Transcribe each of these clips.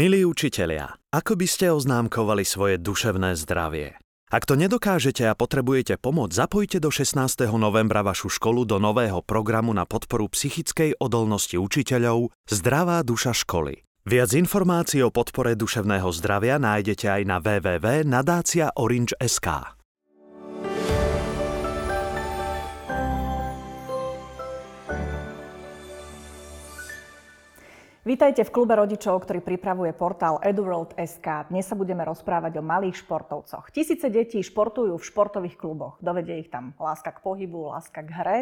Milí učitelia, ako by ste oznámkovali svoje duševné zdravie? Ak to nedokážete a potrebujete pomoc, zapojte do 16. novembra vašu školu do nového programu na podporu psychickej odolnosti učiteľov Zdravá duša školy. Viac informácií o podpore duševného zdravia nájdete aj na www.nadácia.orange.sk. Vítajte v klube rodičov, ktorý pripravuje portál eduworld.sk. Dnes sa budeme rozprávať o malých športovcoch. Tisíce detí športujú v športových kluboch. Dovedie ich tam láska k pohybu, láska k hre.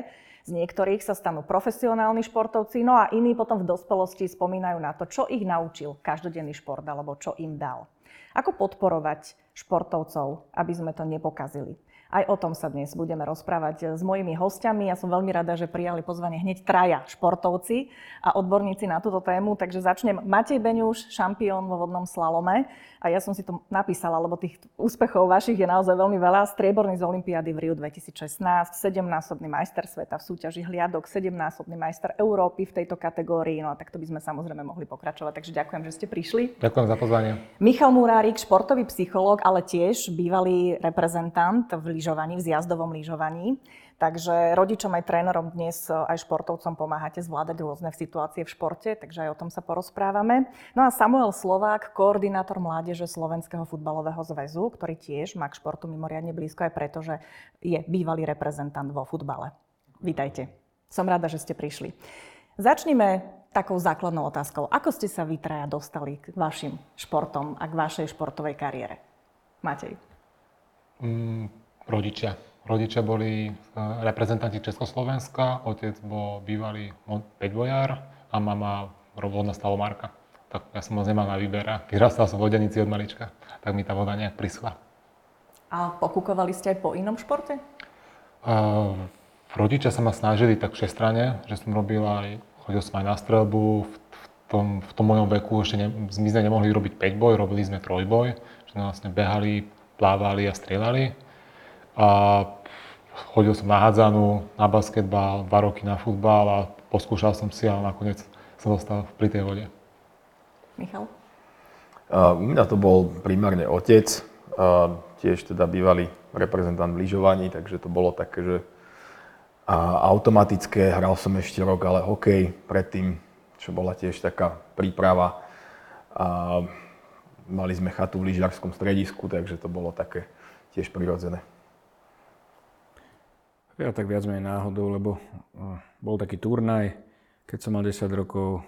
Z niektorých sa stanú profesionálni športovci, no a iní potom v dospelosti spomínajú na to, čo ich naučil každodenný šport alebo čo im dal. Ako podporovať športovcov, aby sme to nepokazili. Aj o tom sa dnes budeme rozprávať s mojimi hostiami. Ja som veľmi rada, že prijali pozvanie hneď traja športovci a odborníci na túto tému. Takže začnem. Matej Beňuš, šampión vo vodnom slalome. A ja som si to napísala, lebo tých úspechov vašich je naozaj veľmi veľa. Strieborný z Olympiády v Rio 2016, 7-násobný majster sveta v súťaži hliadok, 7-násobný majster Európy v tejto kategórii. No a takto by sme samozrejme mohli pokračovať. Takže ďakujem, že ste prišli. Ďakujem za pozvanie. Michal Murárik, športový psychológ, ale tiež bývalý reprezentant v lyžovaní, v zjazdovom lyžovaní. Takže rodičom aj trénerom dnes, aj športovcom pomáhate zvládať rôzne situácie v športe, takže aj o tom sa porozprávame. No a Samuel Slovák, koordinátor mládeže Slovenského futbalového zväzu, ktorý tiež má k športu mimoriadne blízko aj preto, že je bývalý reprezentant vo futbale. Vítajte. Som rada, že ste prišli. Začnime takou základnou otázkou. Ako ste sa vy traja dostali k vašim športom a k vašej športovej kariére? Matej. Mm, rodičia Rodičia boli e, reprezentanti Československa, otec bol bývalý peťbojár a mama vodná stalomárka. Tak ja som moc nemal na výber a vyrastal som v vodenici od malička, tak mi tá voda nejak prischla. A pokúkovali ste aj po inom športe? Uh, rodičia sa ma snažili tak všestrane, že som robil aj, chodil som aj na strelbu, v, v, tom, v tom mojom veku ešte ne, my sme nemohli robiť 5 boj, robili sme trojboj, že sme vlastne behali, plávali a strieľali. A chodil som na hádzanú, na basketbal, dva roky na futbal a poskúšal som si, ale nakoniec som dostal pri tej vode. Michal? Uh, u mňa to bol primárne otec, uh, tiež teda bývalý reprezentant v lyžovaní, takže to bolo také, že a automatické, hral som ešte rok, ale hokej predtým, čo bola tiež taká príprava. A mali sme chatu v lyžiarskom stredisku, takže to bolo také tiež prirodzené. Ja tak viac menej náhodou, lebo eh, bol taký turnaj, keď som mal 10 rokov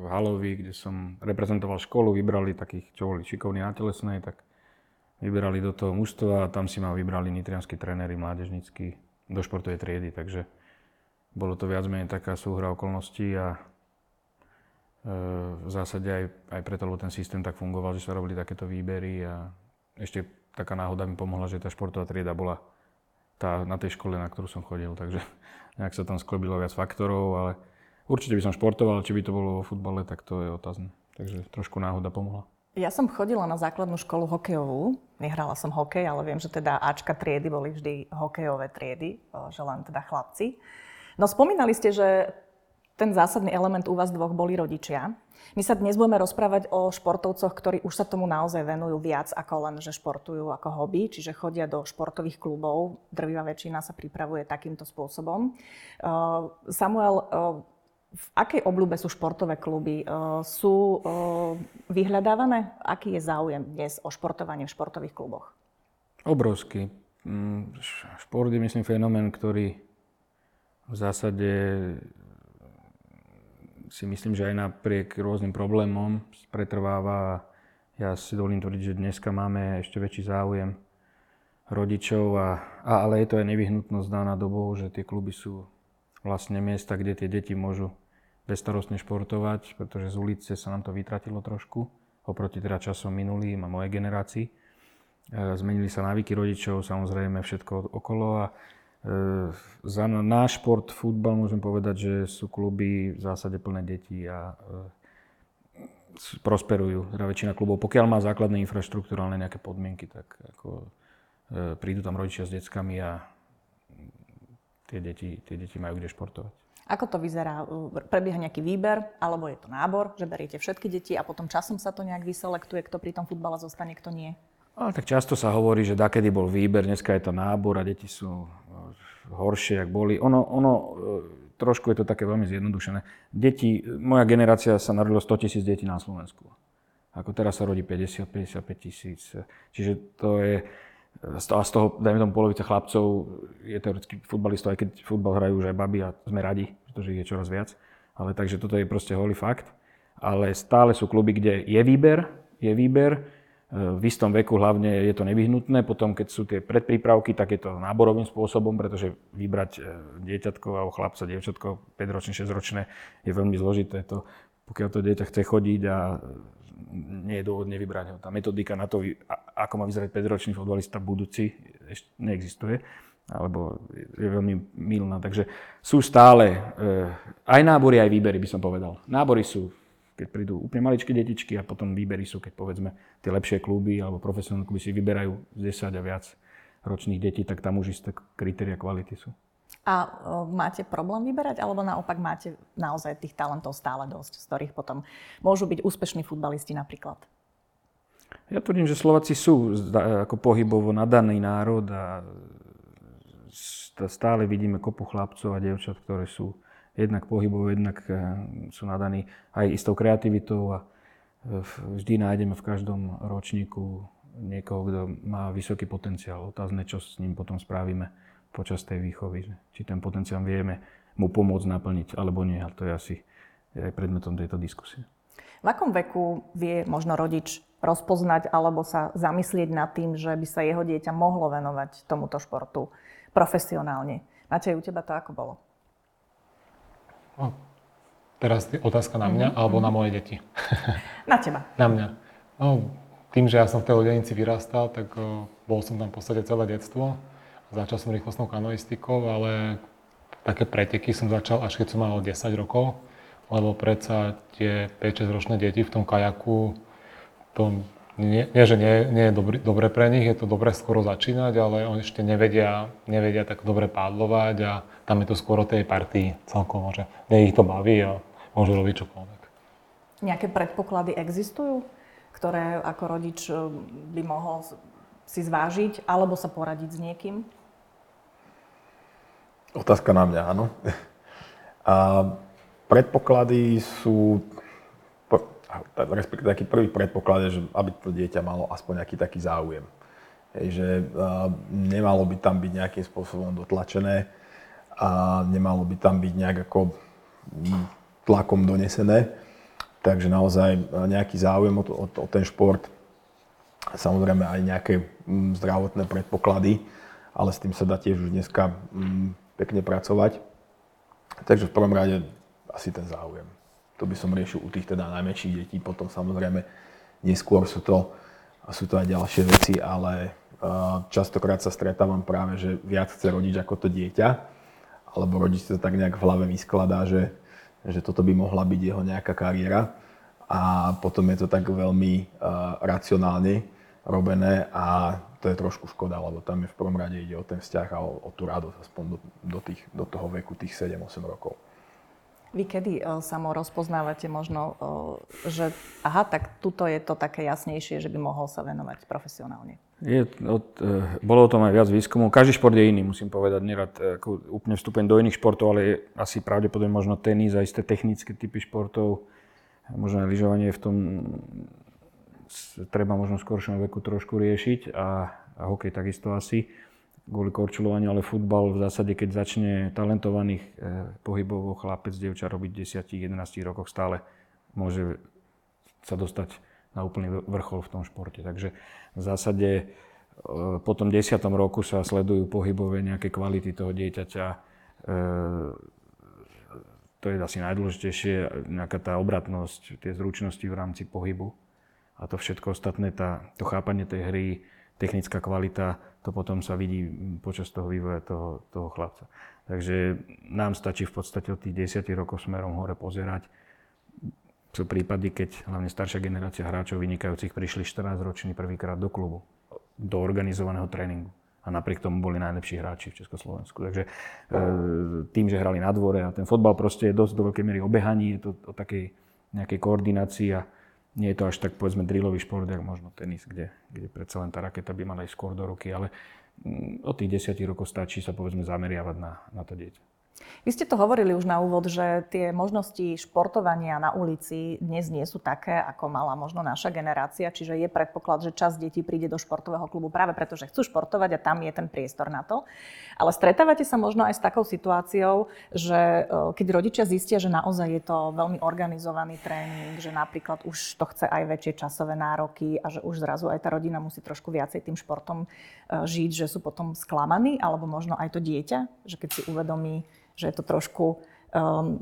v Halovi, kde som reprezentoval školu, vybrali takých, čo boli šikovní na telesnej, tak vybrali do toho mužstva a tam si ma vybrali nitrianskí tréneri mládežnícky do športovej triedy, takže bolo to viac menej taká súhra okolností a e, v zásade aj, aj preto, lebo ten systém tak fungoval, že sa robili takéto výbery a ešte taká náhoda mi pomohla, že tá športová trieda bola tá, na tej škole, na ktorú som chodil. Takže nejak sa tam sklobilo viac faktorov, ale určite by som športoval, či by to bolo vo futbale, tak to je otázne. Takže trošku náhoda pomohla. Ja som chodila na základnú školu hokejovú. Nehrala som hokej, ale viem, že teda Ačka triedy boli vždy hokejové triedy, že len teda chlapci. No spomínali ste, že ten zásadný element u vás dvoch boli rodičia. My sa dnes budeme rozprávať o športovcoch, ktorí už sa tomu naozaj venujú viac ako len, že športujú ako hobby, čiže chodia do športových klubov. Drvivá väčšina sa pripravuje takýmto spôsobom. Uh, Samuel, uh, v akej obľúbe sú športové kluby? Uh, sú vyhľadávané? Aký je záujem dnes o športovanie v športových kluboch? Obrovský. Mm, šport je, myslím, fenomén, ktorý v zásade si myslím, že aj napriek rôznym problémom pretrváva. Ja si dovolím tvrdiť, že dneska máme ešte väčší záujem rodičov, a, a, ale je to aj nevyhnutnosť daná dobou, že tie kluby sú vlastne miesta, kde tie deti môžu bezstarostne športovať, pretože z ulice sa nám to vytratilo trošku, oproti teda časom minulým a mojej generácii. E, zmenili sa návyky rodičov, samozrejme všetko okolo a za náš šport, futbal, môžem povedať, že sú kluby v zásade plné detí a ehm, prosperujú. Teda väčšina klubov, pokiaľ má základné infraštruktúrálne nejaké podmienky, tak ako, e, prídu tam rodičia s deckami a tie deti, tie deti majú kde športovať. Ako to vyzerá? Prebieha nejaký výber, alebo je to nábor, že beriete všetky deti a potom časom sa to nejak vyselektuje, kto pri tom futbale zostane, kto nie? Ale tak často sa hovorí, že dakedy bol výber, dneska je to nábor a deti sú horšie, ak boli. Ono, ono trošku je to také veľmi zjednodušené. Deti, moja generácia sa narodilo 100 tisíc detí na Slovensku. Ako teraz sa rodí 50-55 tisíc. Čiže to je, a z toho, dajme tomu, polovica chlapcov je teoreticky futbalistov, aj keď futbal hrajú už aj baby a sme radi, pretože ich je čoraz viac. Ale takže toto je proste holý fakt. Ale stále sú kluby, kde je výber, je výber, v istom veku hlavne je to nevyhnutné, potom keď sú tie predprípravky, tak je to náborovým spôsobom, pretože vybrať e, dieťatko alebo chlapca, dievčatko 5-ročné, 6-ročné je veľmi zložité. To, pokiaľ to dieťa chce chodiť a nie je dôvod nevybrať ho. Tá metodika na to, ako má vyzerať 5-ročný futbalista budúci, ešte neexistuje alebo je veľmi milná. Takže sú stále e, aj nábory, aj výbery, by som povedal. Nábory sú keď prídu úplne maličké detičky a potom výbery sú, keď povedzme tie lepšie kluby alebo profesionálne kluby si vyberajú z 10 a viac ročných detí, tak tam už isté kritéria kvality sú. A máte problém vyberať, alebo naopak máte naozaj tých talentov stále dosť, z ktorých potom môžu byť úspešní futbalisti napríklad? Ja tvrdím, že Slováci sú ako pohybovo nadaný národ a stále vidíme kopu chlapcov a dievčat, ktoré sú jednak pohybov, jednak eh, sú nadaní aj istou kreativitou a eh, vždy nájdeme v každom ročníku niekoho, kto má vysoký potenciál. Otázne, čo s ním potom spravíme počas tej výchovy. Či ten potenciál vieme mu pomôcť naplniť, alebo nie. A to je asi aj predmetom tejto diskusie. V akom veku vie možno rodič rozpoznať alebo sa zamyslieť nad tým, že by sa jeho dieťa mohlo venovať tomuto športu profesionálne? Matej, u teba to ako bolo? No, teraz je otázka na mňa, mm-hmm. alebo na moje deti? Na teba. na mňa. No, tým, že ja som v tej lodenici vyrastal, tak o, bol som tam v podstate celé detstvo. Začal som rýchlostnou kanoistikou, ale také preteky som začal až keď som mal 10 rokov, lebo predsa tie 5-6 ročné deti v tom kajaku, to nie, nie že nie, nie je dobrý, dobre pre nich, je to dobre skoro začínať, ale oni ešte nevedia, nevedia tak dobre pádlovať a tam je to skoro tej partii celkom, že nie ich to baví a môžu robiť čokoľvek. Nejaké predpoklady existujú, ktoré ako rodič eh, by mohol si zvážiť alebo sa poradiť s niekým? Otázka na mňa, áno. A predpoklady sú respektíve taký prvý predpoklad je, že aby to dieťa malo aspoň nejaký taký záujem. Hej, že nemalo by tam byť nejakým spôsobom dotlačené a nemalo by tam byť nejak ako mm, tlakom donesené. Takže naozaj nejaký záujem o, o, o ten šport, samozrejme aj nejaké mm, zdravotné predpoklady, ale s tým sa dá tiež už dneska mm, pekne pracovať. Takže v prvom rade asi ten záujem. To by som riešil u tých teda najmenších detí, potom samozrejme neskôr sú to, sú to aj ďalšie veci, ale častokrát sa stretávam práve, že viac chce rodič ako to dieťa, alebo rodič sa tak nejak v hlave vyskladá, že, že toto by mohla byť jeho nejaká kariéra a potom je to tak veľmi racionálne robené a to je trošku škoda, lebo tam je v prvom rade ide o ten vzťah a o, o tú radosť aspoň do, do, tých, do toho veku tých 7-8 rokov. Vy kedy uh, samo rozpoznávate možno, uh, že aha, tak tuto je to také jasnejšie, že by mohol sa venovať profesionálne? Je, od, uh, bolo o tom aj viac výskumov. Každý šport je iný, musím povedať. Nerad ako úplne vstupujem do iných športov, ale je asi pravdepodobne možno tenis a isté technické typy športov. Možno aj lyžovanie v tom treba možno v skoršom veku trošku riešiť a, a hokej takisto asi kvôli korčulovaniu, ale futbal v zásade, keď začne talentovaných eh, pohybov chlapec, dievča robiť v 10-11 rokoch stále môže sa dostať na úplný vrchol v tom športe. Takže v zásade eh, po tom 10. roku sa sledujú pohybové nejaké kvality toho dieťaťa. Eh, to je asi najdôležitejšie, nejaká tá obratnosť, tie zručnosti v rámci pohybu a to všetko ostatné, tá, to chápanie tej hry, technická kvalita, to potom sa vidí počas toho vývoja toho, toho chlapca. Takže nám stačí v podstate od tých 10 rokov smerom hore pozerať. Sú prípady, keď hlavne staršia generácia hráčov vynikajúcich prišli 14 roční prvýkrát do klubu, do organizovaného tréningu. a napriek tomu boli najlepší hráči v Československu. Takže e, tým, že hrali na dvore a ten fotbal proste je dosť do veľkej miery obehaní, je to o takej nejakej koordinácii a nie je to až tak povedzme drillový šport, ako možno tenis, kde, kde predsa len tá raketa by mala ísť skôr do ruky, ale mm, od tých desiatich rokov stačí sa povedzme zameriavať na, na to dieťa. Vy ste to hovorili už na úvod, že tie možnosti športovania na ulici dnes nie sú také, ako mala možno naša generácia, čiže je predpoklad, že časť detí príde do športového klubu práve preto, že chcú športovať a tam je ten priestor na to. Ale stretávate sa možno aj s takou situáciou, že e, keď rodičia zistia, že naozaj je to veľmi organizovaný tréning, že napríklad už to chce aj väčšie časové nároky a že už zrazu aj tá rodina musí trošku viacej tým športom žiť, že sú potom sklamaní, alebo možno aj to dieťa, že keď si uvedomí, že je to trošku um,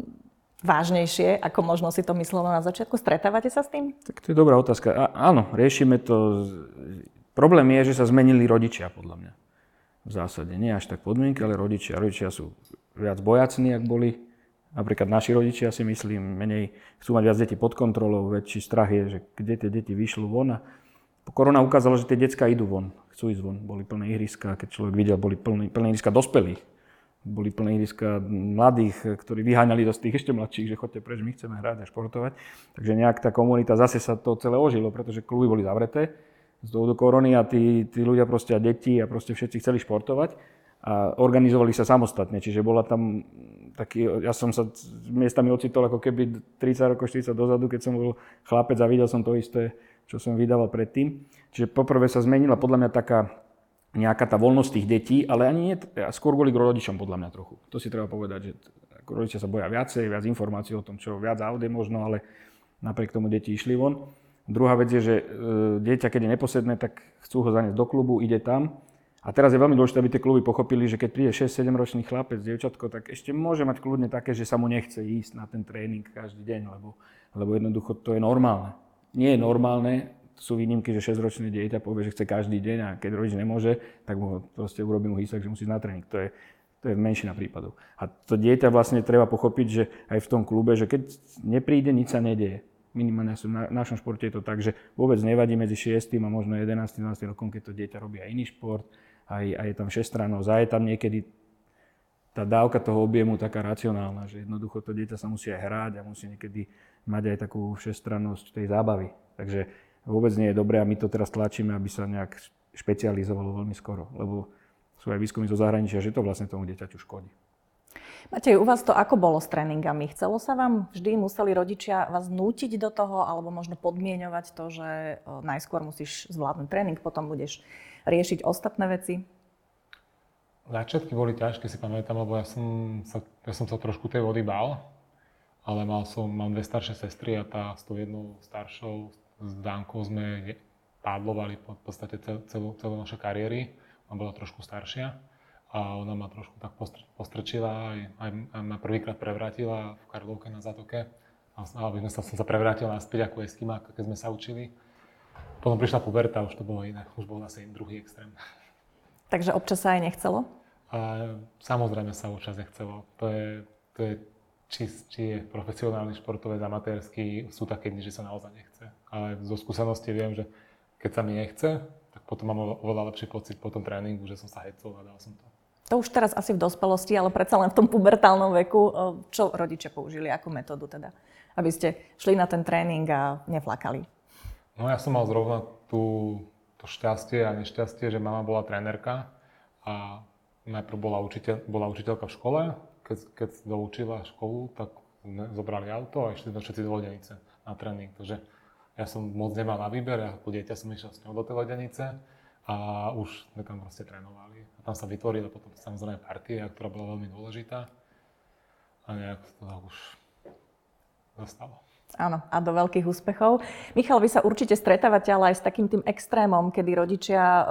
vážnejšie, ako možno si to myslelo na začiatku. Stretávate sa s tým? Tak to je dobrá otázka. A, áno, riešime to. Problém je, že sa zmenili rodičia, podľa mňa. V zásade. Nie až tak podmienky, ale rodičia. Rodičia sú viac bojacní, ak boli. Napríklad naši rodičia si myslím, menej chcú mať viac detí pod kontrolou, väčší strach je, že kde tie deti vyšľú von. A korona ukázala, že tie decka idú von, chcú ísť von. Boli plné ihriska, keď človek videl, boli plné, plné ihriska dospelých boli plné ihriska mladých, ktorí vyháňali do tých ešte mladších, že chodte preč, my chceme hrať a športovať. Takže nejak tá komunita, zase sa to celé ožilo, pretože kluby boli zavreté z dôvodu korony a tí, tí ľudia proste a deti a proste všetci chceli športovať a organizovali sa samostatne. Čiže bola tam taký, ja som sa miestami ocitol ako keby 30 rokov, 40 dozadu, keď som bol chlapec a videl som to isté, čo som vydával predtým. Čiže poprvé sa zmenila podľa mňa taká nejaká tá voľnosť tých detí, ale ani nie, skôr kvôli rodičom podľa mňa trochu. To si treba povedať, že rodičia sa boja viacej, viac informácií o tom, čo viac aut možno, ale napriek tomu deti išli von. Druhá vec je, že e, dieťa, keď je neposedné, tak chcú ho zaniesť do klubu, ide tam. A teraz je veľmi dôležité, aby tie kluby pochopili, že keď príde 6-7 ročný chlapec, dievčatko, tak ešte môže mať kľudne také, že sa mu nechce ísť na ten tréning každý deň, lebo, lebo jednoducho to je normálne. Nie je normálne, sú výnimky, že 6-ročné dieťa povie, že chce každý deň a keď rodič nemôže, tak mu proste urobí mu hýsak, že musí na tréning. To je, to je menšina prípadov. A to dieťa vlastne treba pochopiť, že aj v tom klube, že keď nepríde, nič sa nedieje. Minimálne v našom športe je to tak, že vôbec nevadí medzi 6. a možno 11. 12. rokom, keď to dieťa robí aj iný šport, aj, aj je tam 6 stranov, a je tam niekedy tá dávka toho objemu taká racionálna, že jednoducho to dieťa sa musí aj hrať a musí niekedy mať aj takú všestrannosť tej zábavy. Takže vôbec nie je dobré a my to teraz tlačíme, aby sa nejak špecializovalo veľmi skoro, lebo sú aj výskumy zo zahraničia, že to vlastne tomu dieťaťu škodí. Matej, u vás to ako bolo s tréningami? Chcelo sa vám vždy, museli rodičia vás nútiť do toho, alebo možno podmienovať to, že najskôr musíš zvládnuť tréning, potom budeš riešiť ostatné veci? Začiatky boli ťažké, si pamätám, lebo ja som sa, ja som sa trošku tej vody bál, ale mal som, mám dve staršie sestry a tá s tou jednou staršou s Dankou sme pádlovali v podstate celú, celú naše kariéry. Ona bola trošku staršia a ona ma trošku tak postrčila, aj, aj, aj ma prvýkrát prevrátila v Karlovke na zatoke. A, aby sme sa, som sa prevrátil naspäť ako Eskima, keď sme sa učili. Potom prišla puberta, už to bolo iné, už bol zase druhý extrém. Takže občas sa aj nechcelo? A, samozrejme sa občas nechcelo. To je, to je či, či je profesionálny športovec, amatérsky, sú také dni, že sa naozaj nechce. Ale zo skúsenosti viem, že keď sa mi nechce, tak potom mám oveľa lepší pocit po tom tréningu, že som sa hecol a dal som to. To už teraz asi v dospelosti, ale predsa len v tom pubertálnom veku. Čo rodičia použili, akú metódu teda? Aby ste šli na ten tréning a neflakali. No ja som mal zrovna tú, to šťastie a nešťastie, že mama bola trénerka a najprv bola, učiteľ, bola učiteľka v škole, keď, keď doučila školu, tak sme zobrali auto a išli sme všetci do Vodenice na tréning. Takže ja som moc nemal na výber, ako dieťa som išiel s ňou do tej Vodenice a už sme tam proste trénovali. A tam sa vytvorila potom samozrejme partia, ktorá bola veľmi dôležitá a nejak to už zostalo. Áno, a do veľkých úspechov. Michal, vy sa určite stretávate ale aj s takým tým extrémom, kedy rodičia uh,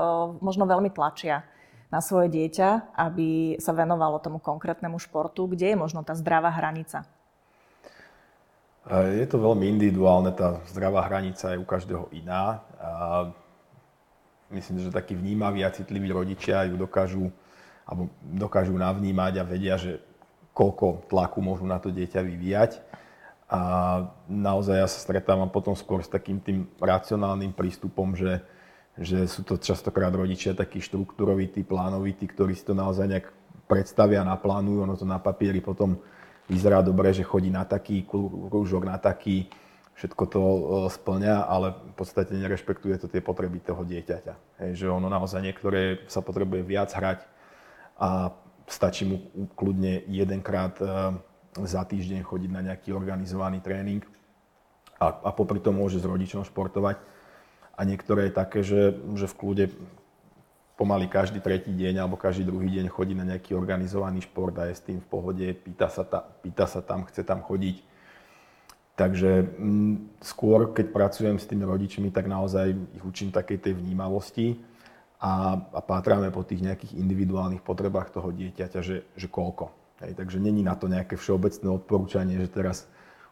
možno veľmi tlačia na svoje dieťa, aby sa venovalo tomu konkrétnemu športu? Kde je možno tá zdravá hranica? Je to veľmi individuálne, tá zdravá hranica je u každého iná. A myslím, že takí vnímaví a citliví rodičia ju dokážu, alebo dokážu navnímať a vedia, že koľko tlaku môžu na to dieťa vyvíjať. A naozaj ja sa stretávam potom skôr s takým tým racionálnym prístupom, že že sú to častokrát rodičia takí štruktúrovití, plánovití, ktorí si to naozaj nejak predstavia, naplánujú, ono to na papieri potom vyzerá dobre, že chodí na taký krúžok, na taký, všetko to e, splňa, ale v podstate nerešpektuje to tie potreby toho dieťaťa. Hej, že ono naozaj niektoré sa potrebuje viac hrať a stačí mu kľudne jedenkrát e, za týždeň chodiť na nejaký organizovaný tréning a, a popri tom môže s rodičom športovať a niektoré je také, že, že v kľude pomaly každý tretí deň alebo každý druhý deň chodí na nejaký organizovaný šport a je s tým v pohode, pýta sa, ta, pýta sa tam, chce tam chodiť. Takže m, mm, skôr, keď pracujem s tými rodičmi, tak naozaj ich učím takej tej vnímavosti a, a pátráme po tých nejakých individuálnych potrebách toho dieťaťa, že, že koľko. Hej, takže není na to nejaké všeobecné odporúčanie, že teraz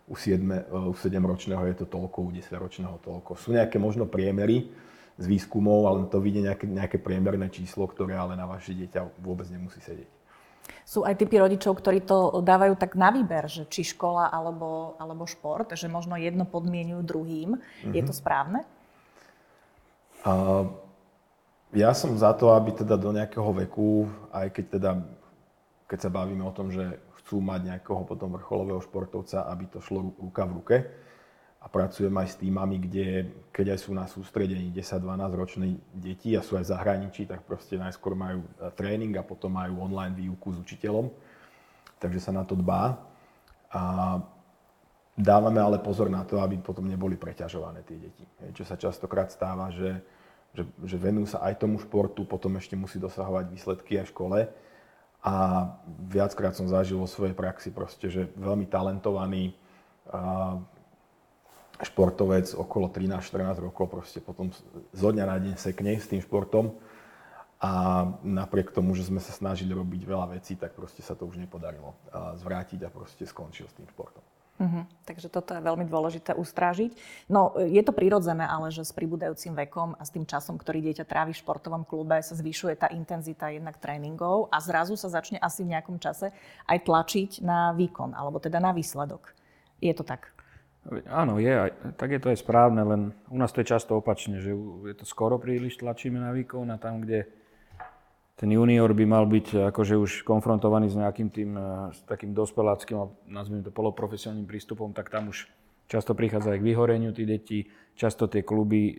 u, 7, u 7-ročného je to toľko, u 10-ročného toľko. Sú nejaké možno priemery z výskumov, ale to vidie nejaké, nejaké priemerné číslo, ktoré ale na vaše dieťa vôbec nemusí sedieť. Sú aj typy rodičov, ktorí to dávajú tak na výber, že či škola alebo, alebo šport, že možno jedno podmienujú druhým. Mm-hmm. Je to mhm. správne? Uh, ja som za to, aby teda do nejakého veku, aj keď teda, keď sa bavíme o tom, že chcú mať nejakého potom vrcholového športovca, aby to šlo ruka v ruke. A pracujem aj s týmami, kde keď aj sú na sústredení 10-12 ročné deti a sú aj v zahraničí, tak proste najskôr majú e, tréning a potom majú online výuku s učiteľom. Takže sa na to dbá. A dávame ale pozor na to, aby potom neboli preťažované tie deti. Čo sa častokrát stáva, že, že, že venujú sa aj tomu športu, potom ešte musí dosahovať výsledky aj v škole a viackrát som zažil vo svojej praxi proste, že veľmi talentovaný športovec okolo 13-14 rokov proste potom zo dňa na deň sekne s tým športom a napriek tomu, že sme sa snažili robiť veľa vecí, tak proste sa to už nepodarilo zvrátiť a proste skončil s tým športom. Uh-huh. Takže toto je veľmi dôležité ustrážiť. No, je to prirodzené, ale že s pribúdajúcim vekom a s tým časom, ktorý dieťa trávi v športovom klube, sa zvyšuje tá intenzita jednak tréningov a zrazu sa začne asi v nejakom čase aj tlačiť na výkon, alebo teda na výsledok. Je to tak? Áno, je, tak je to aj správne, len u nás to je často opačne, že je to skoro príliš tlačíme na výkon a tam, kde ten junior by mal byť akože už konfrontovaný s nejakým tým s takým dospeláckým, nazvime to poloprofesionálnym prístupom, tak tam už často prichádza aj k vyhoreniu tých detí. Často tie kluby e,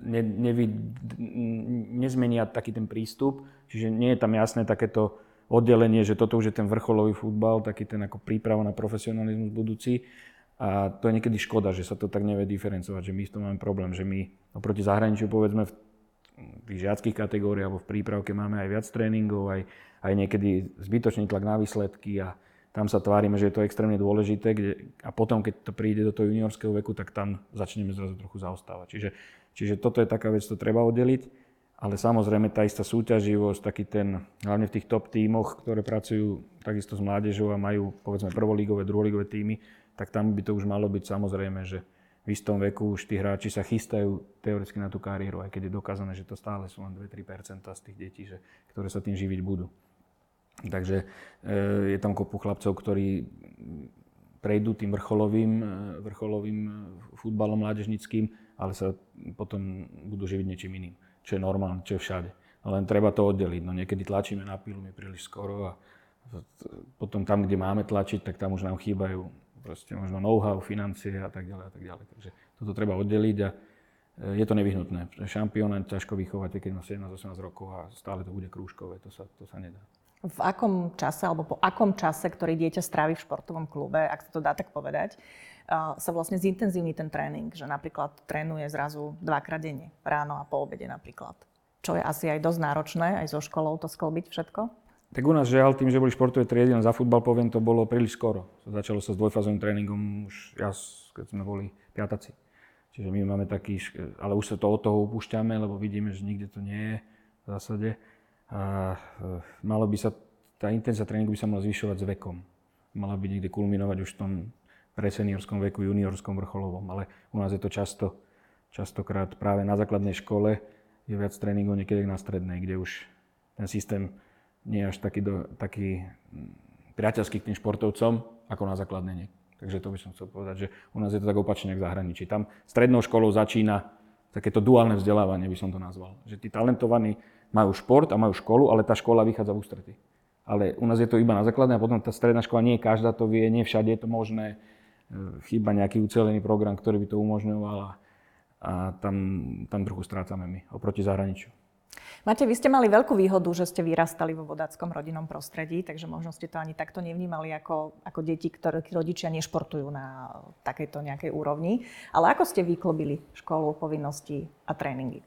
ne, nevy, nezmenia taký ten prístup, čiže nie je tam jasné takéto oddelenie, že toto už je ten vrcholový futbal, taký ten ako príprava na profesionalizmus budúci. A to je niekedy škoda, že sa to tak nevie diferencovať, že my s tom máme problém, že my oproti zahraničiu povedzme v tých žiackých kategóriách alebo v prípravke máme aj viac tréningov, aj, aj niekedy zbytočný tlak na výsledky a tam sa tvárime, že je to extrémne dôležité kde, a potom, keď to príde do toho juniorského veku, tak tam začneme zrazu trochu zaostávať. Čiže, čiže toto je taká vec, to treba oddeliť, ale samozrejme tá istá súťaživosť, taký ten, hlavne v tých top tímoch, ktoré pracujú takisto s mládežou a majú povedzme prvolígové, druholígové týmy, tak tam by to už malo byť samozrejme, že v istom veku už tí hráči sa chystajú teoreticky na tú kariéru, aj keď je dokázané, že to stále sú len 2-3% z tých detí, že, ktoré sa tým živiť budú. Takže e, je tam kopu chlapcov, ktorí prejdú tým vrcholovým, e, vrcholovým e, futbalom mládežnickým, ale sa potom budú živiť niečím iným, čo je normálne, čo je všade. No len treba to oddeliť. No niekedy tlačíme na pilu my príliš skoro a potom tam, kde máme tlačiť, tak tam už nám chýbajú proste možno know-how, financie a tak ďalej a tak ďalej. Takže toto treba oddeliť a e, je to nevyhnutné. Šampióna ťažko vychovať, keď má 17-18 rokov a stále to bude krúžkové, to sa, to sa nedá. V akom čase, alebo po akom čase, ktorý dieťa strávi v športovom klube, ak sa to dá tak povedať, sa vlastne zintenzívni ten tréning, že napríklad trénuje zrazu dvakrát denne, ráno a po obede napríklad. Čo je asi aj dosť náročné, aj so školou to sklbiť všetko? Tak u nás žiaľ, tým, že boli športové triedy, za futbal poviem, to bolo príliš skoro. Začalo sa s dvojfázovým tréningom už ja, keď sme boli piataci. Čiže my máme taký, ale už sa to od toho upúšťame, lebo vidíme, že nikde to nie je v zásade. A e, malo by sa, tá intenzita tréningu by sa mala zvyšovať s vekom. Mala by niekde kulminovať už v tom preseniorskom veku, juniorskom, vrcholovom. Ale u nás je to často, častokrát práve na základnej škole je viac tréningov niekedy na strednej, kde už ten systém nie až taký, do, taký mm, priateľský k tým športovcom, ako na základnej. Takže to by som chcel povedať, že u nás je to tak opačne v zahraničí. Tam strednou školou začína takéto duálne vzdelávanie by som to nazval. Že tí talentovaní majú šport a majú školu, ale tá škola vychádza v ústrety. Ale u nás je to iba na základnej a potom tá stredná škola nie každá to vie, nie všade je to možné. E, chýba nejaký ucelený program, ktorý by to umožňoval a, a tam, tam trochu strácame my oproti zahraničiu. Máte, vy ste mali veľkú výhodu, že ste vyrastali vo vodáckom rodinnom prostredí, takže možno ste to ani takto nevnímali ako, ako deti, ktoré rodičia nešportujú na takejto nejakej úrovni. Ale ako ste vyklobili školu, povinnosti a tréningy?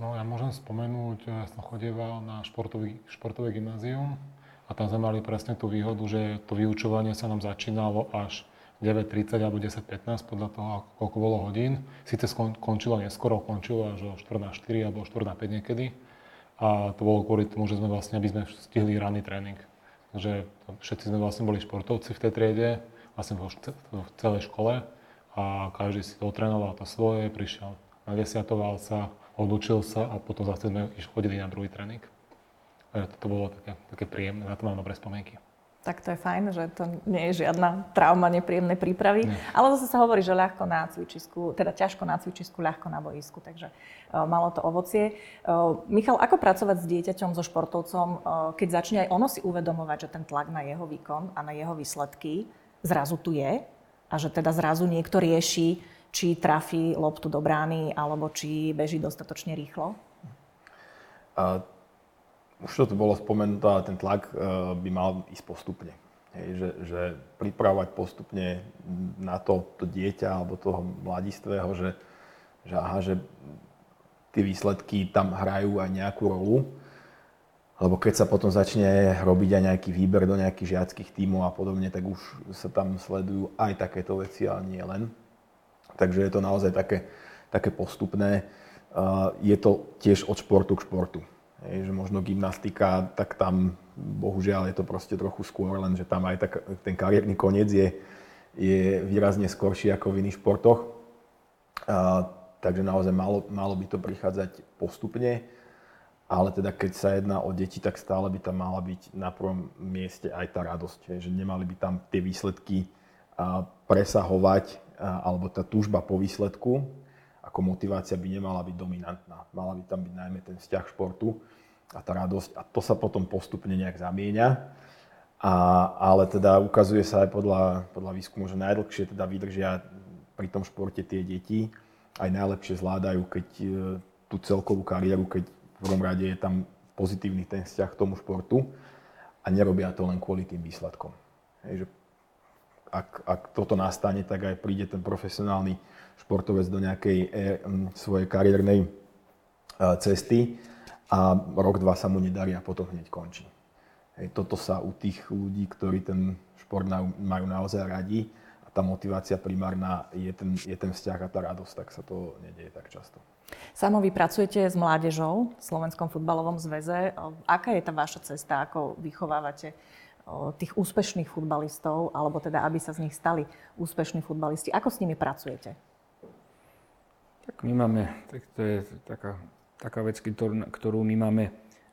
No ja môžem spomenúť, ja som chodieval na športový, športové gymnázium a tam sme mali presne tú výhodu, že to vyučovanie sa nám začínalo až 9.30 alebo 10.15 podľa toho, koľko bolo hodín. Sice skončilo neskoro, končilo až o 4 4 alebo o 4 5 niekedy, a to bolo kvôli tomu, že sme vlastne, aby sme stihli ranný tréning. Takže všetci sme vlastne boli športovci v tej triede, vlastne v celej škole a každý si to otrénoval to svoje, prišiel, navesiatoval sa, odučil sa a potom zase sme chodili na druhý tréning. Takže to bolo také, také príjemné, na to mám dobré spomienky tak to je fajn, že to nie je žiadna trauma, nepríjemnej prípravy. Nie. Ale zase sa hovorí, že ľahko na cvičisku, teda ťažko na cvičisku, ľahko na boisku, takže uh, malo to ovocie. Uh, Michal, ako pracovať s dieťaťom, so športovcom, uh, keď začne aj ono si uvedomovať, že ten tlak na jeho výkon a na jeho výsledky zrazu tu je a že teda zrazu niekto rieši, či trafí loptu do brány alebo či beží dostatočne rýchlo? A už to tu bolo spomenuté, ten tlak e, by mal ísť postupne. Hej, že, že pripravovať postupne na to, to dieťa alebo toho mladistvého, že, že aha, že tie výsledky tam hrajú aj nejakú rolu. Lebo keď sa potom začne robiť aj nejaký výber do nejakých žiackých tímov a podobne, tak už sa tam sledujú aj takéto veci, ale nie len. Takže je to naozaj také, také postupné. Je to tiež od športu k športu. Hej, že možno gymnastika, tak tam bohužiaľ je to proste trochu skôr, lenže tam aj tak, ten kariérny koniec je, je výrazne skorší ako v iných športoch. A, takže naozaj malo, malo by to prichádzať postupne, ale teda keď sa jedná o deti, tak stále by tam mala byť na prvom mieste aj tá radosť, že nemali by tam tie výsledky presahovať alebo tá túžba po výsledku, ako motivácia by nemala byť dominantná. Mala by tam byť najmä ten vzťah športu a tá radosť. A to sa potom postupne nejak zamieňa. A, ale teda ukazuje sa aj podľa, podľa výskumu, že najdlhšie teda vydržia pri tom športe tie deti, aj najlepšie zvládajú, keď e, tú celkovú kariéru, keď v prvom rade je tam pozitívny ten vzťah k tomu športu a nerobia to len kvôli tým výsledkom. Hej, že ak, ak toto nastane, tak aj príde ten profesionálny športovec do nejakej e, svojej kariérnej e, cesty a rok, dva sa mu nedarí a potom hneď končí. Hej, toto sa u tých ľudí, ktorí ten šport majú naozaj radi a tá motivácia primárna je ten, je ten vzťah a tá radosť, tak sa to nedieje tak často. Samo vy pracujete s mládežou v Slovenskom futbalovom zväze. Aká je tá vaša cesta, ako vychovávate tých úspešných futbalistov, alebo teda aby sa z nich stali úspešní futbalisti? Ako s nimi pracujete? Tak my máme, tak to je taká taká vec, ktorú, my máme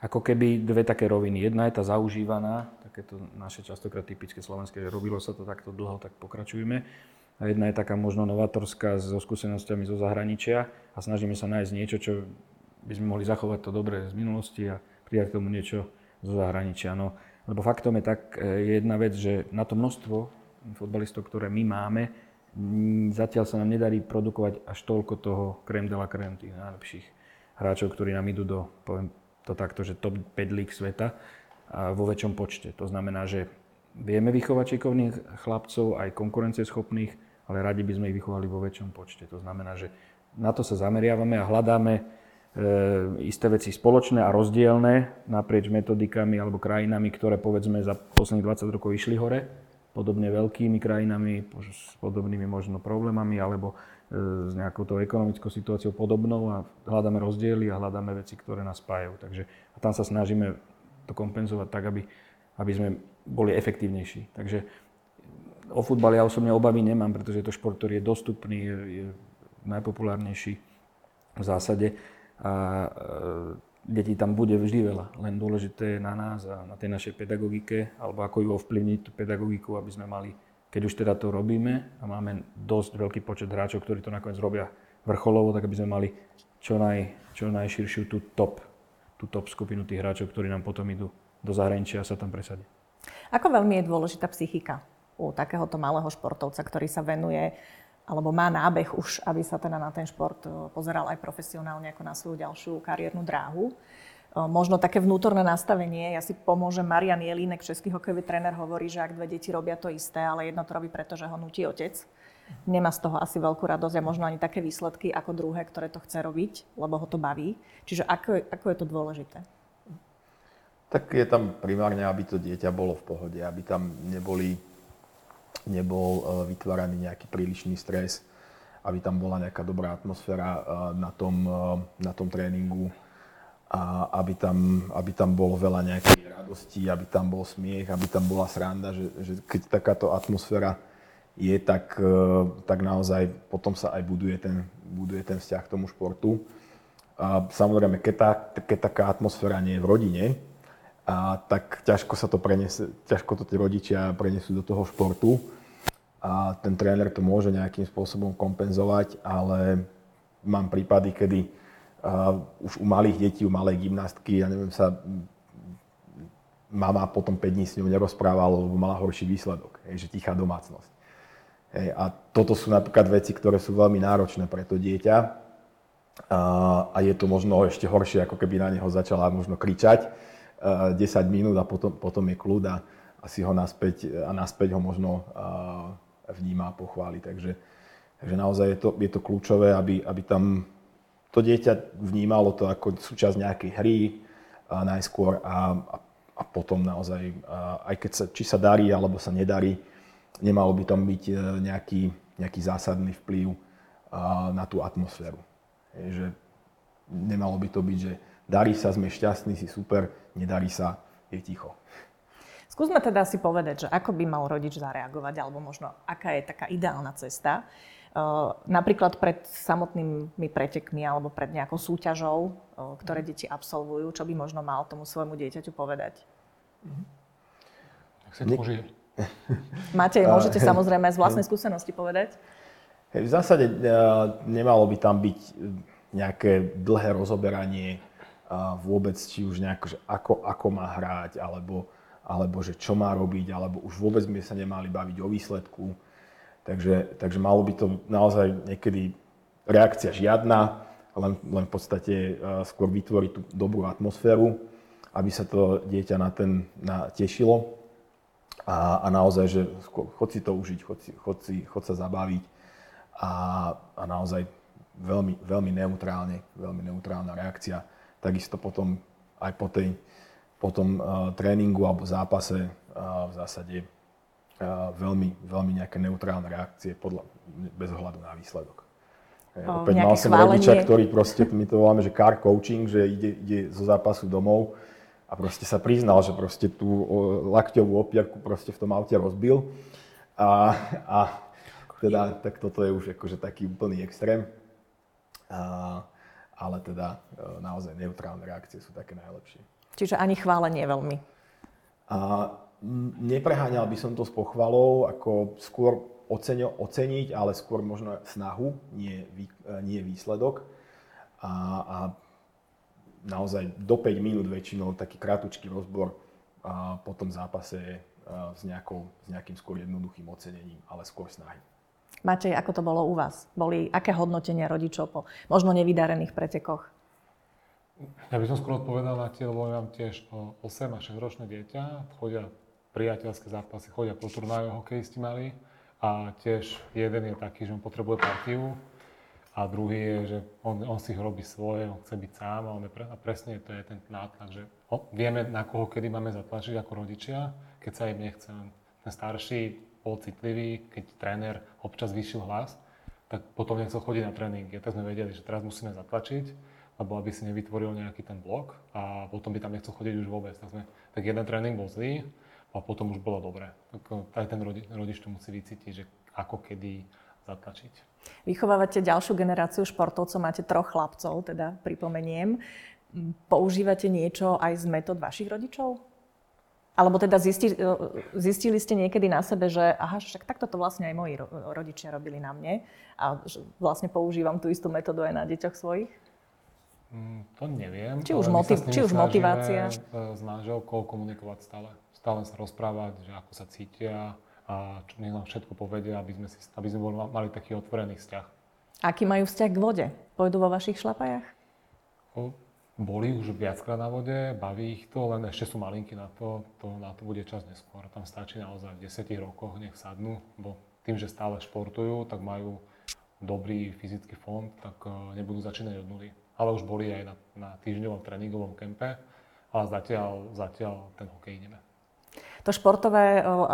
ako keby dve také roviny. Jedna je tá zaužívaná, takéto naše častokrát typické slovenské, že robilo sa to takto dlho, tak pokračujeme. A jedna je taká možno novatorská so skúsenostiami zo zahraničia a snažíme sa nájsť niečo, čo by sme mohli zachovať to dobré z minulosti a pridať k tomu niečo zo zahraničia. No, lebo faktom je tak, je jedna vec, že na to množstvo futbalistov, ktoré my máme, zatiaľ sa nám nedarí produkovať až toľko toho krem de la krem, tých najlepších hráčov, ktorí nám idú do, poviem to takto, že top 5 lík sveta a vo väčšom počte. To znamená, že vieme vychovať šikovných chlapcov, aj konkurencieschopných, ale radi by sme ich vychovali vo väčšom počte. To znamená, že na to sa zameriavame a hľadáme e, isté veci spoločné a rozdielne naprieč metodikami alebo krajinami, ktoré povedzme za posledných 20 rokov išli hore, podobne veľkými krajinami s podobnými možno problémami alebo s nejakou tou ekonomickou situáciou podobnou a hľadáme rozdiely a hľadáme veci, ktoré nás spájajú. Takže a tam sa snažíme to kompenzovať tak, aby, aby sme boli efektívnejší. Takže o futbale ja osobne obavy nemám, pretože je to šport, ktorý je dostupný, je, je najpopulárnejší v zásade a e, detí tam bude vždy veľa. Len dôležité je na nás a na tej našej pedagogike, alebo ako ju ovplyvniť tú pedagogiku, aby sme mali keď už teda to robíme a máme dosť veľký počet hráčov, ktorí to nakoniec robia vrcholovo, tak aby sme mali čo, naj, čo najširšiu tú top, tú top skupinu tých hráčov, ktorí nám potom idú do zahraničia a sa tam presadia. Ako veľmi je dôležitá psychika u takéhoto malého športovca, ktorý sa venuje alebo má nábeh už, aby sa teda na ten šport e, pozeral aj profesionálne ako na svoju ďalšiu kariérnu dráhu. E, možno také vnútorné nastavenie, ja si pomôžem, Marian Jelínek, český hokejový tréner, hovorí, že ak dve deti robia to isté, ale jedno to robí preto, ho nutí otec, nemá z toho asi veľkú radosť a možno ani také výsledky ako druhé, ktoré to chce robiť, lebo ho to baví. Čiže ako, ako je to dôležité? Tak je tam primárne, aby to dieťa bolo v pohode, aby tam neboli, nebol e, vytváraný nejaký prílišný stres, aby tam bola nejaká dobrá atmosféra e, na tom, e, na tom tréningu a aby tam, aby tam bolo veľa nejakej radosti, aby tam bol smiech, aby tam bola sranda, že, že keď takáto atmosféra je, tak, tak naozaj potom sa aj buduje ten, buduje ten vzťah k tomu športu. A samozrejme, keď, tá, keď taká atmosféra nie je v rodine, a tak ťažko sa to prenese, ťažko to tí rodičia prenesú do toho športu. A ten tréner to môže nejakým spôsobom kompenzovať, ale mám prípady, kedy uh, už u malých detí, u malej gymnastky, ja neviem, sa mama potom 5 dní s ňou nerozprávala, lebo mala horší výsledok, hej, že tichá domácnosť. Hej, a toto sú napríklad veci, ktoré sú veľmi náročné pre to dieťa. A, a je to možno ešte horšie, ako keby na neho začala možno kričať, 10 minút a potom, potom je kľud a, si ho naspäť, a naspäť ho možno vníma a pochváli. Takže, takže naozaj je to, je to kľúčové, aby, aby tam to dieťa vnímalo to ako súčasť nejakej hry a najskôr a, a, a potom naozaj, a aj keď sa, či sa darí alebo sa nedarí, nemalo by tam byť nejaký, nejaký zásadný vplyv na tú atmosféru. Je, že nemalo by to byť, že darí sa, sme šťastní, si super, nedarí sa, je ticho. Skúsme teda si povedať, že ako by mal rodič zareagovať, alebo možno aká je taká ideálna cesta. Uh, napríklad pred samotnými pretekmi alebo pred nejakou súťažou, uh, ktoré deti absolvujú, čo by možno mal tomu svojmu dieťaťu povedať? Tak sa to. Matej, môžete samozrejme z vlastnej skúsenosti povedať? v zásade nemalo by tam byť nejaké dlhé rozoberanie vôbec či už nejako, že ako, ako má hrať, alebo, alebo že čo má robiť, alebo už vôbec by sa nemali baviť o výsledku. Takže, takže malo by to naozaj niekedy reakcia žiadna, len, len v podstate uh, skôr vytvoriť tú dobrú atmosféru, aby sa to dieťa na ten na, tešilo. A, a naozaj, že chod si to užiť, chod, chod, si, chod sa zabaviť a, a naozaj veľmi, veľmi neutrálne, veľmi neutrálna reakcia takisto potom aj po, tej, po tom uh, tréningu alebo zápase uh, v zásade uh, veľmi, veľmi nejaké neutrálne reakcie podľa, bez ohľadu na výsledok. O, Opäť mal som chválenie. rodiča, ktorý proste, my to voláme, že car coaching, že ide, ide zo zápasu domov a proste sa priznal, že proste tú lakťovú opierku proste v tom aute rozbil. A, a teda, tak toto je už akože taký úplný extrém. A, ale teda e, naozaj neutrálne reakcie sú také najlepšie. Čiže ani chválenie veľmi. A nepreháňal by som to s pochvalou, ako skôr oceňo, oceniť, ale skôr možno snahu, nie, e, nie výsledok. A, a naozaj do 5 minút väčšinou taký krátučký rozbor a po tom zápase e, s, nejakou, s nejakým skôr jednoduchým ocenením, ale skôr snahy. Matej, ako to bolo u vás? Boli aké hodnotenia rodičov po možno nevydarených pretekoch? Ja by som skôr odpovedal na tie, lebo mám tiež 8 a 6 ročné dieťa, chodia priateľské zápasy, chodia po turnajoch hokejisti mali a tiež jeden je taký, že on potrebuje partiu a druhý je, že on, on si robí svoje, on chce byť sám a, on je pre, a presne to je ten nátlak, že vieme, na koho kedy máme zatlačiť ako rodičia, keď sa im nechce. Ten starší bol citlivý, keď tréner občas vyšil hlas, tak potom nechcel chodiť na tréningy. Tak sme vedeli, že teraz musíme zatlačiť, lebo aby si nevytvoril nejaký ten blok a potom by tam nechcel chodiť už vôbec. Tak, sme, tak jeden tréning bol zlý a potom už bolo dobré. Tak aj ten rodi, rodič to musí vycítiť, že ako kedy zatlačiť. Vychovávate ďalšiu generáciu športovcov, máte troch chlapcov, teda pripomeniem. Používate niečo aj z metód vašich rodičov? Alebo teda zistili, zistili ste niekedy na sebe, že aha, však takto to vlastne aj moji rodičia robili na mne a vlastne používam tú istú metódu aj na deťoch svojich? Mm, to neviem. Či už, motiv, či už motivácia? E, s manželkou komunikovať stále. Stále sa rozprávať, že ako sa cítia a čo nech nám všetko povedia, aby sme, si, aby sme boli, mali taký otvorený vzťah. Aký majú vzťah k vode? Pôjdu vo vašich šlapajach? O, boli už viackrát na vode, baví ich to, len ešte sú malinky na to, to na to bude čas neskôr. Tam stačí naozaj v 10 rokoch, nech sadnú, bo tým, že stále športujú, tak majú dobrý fyzický fond, tak uh, nebudú začínať od nuly. Ale už boli aj na, na týždňovom tréningovom kempe, ale zatiaľ, zatiaľ ten hokej ideme. To športové, o, o,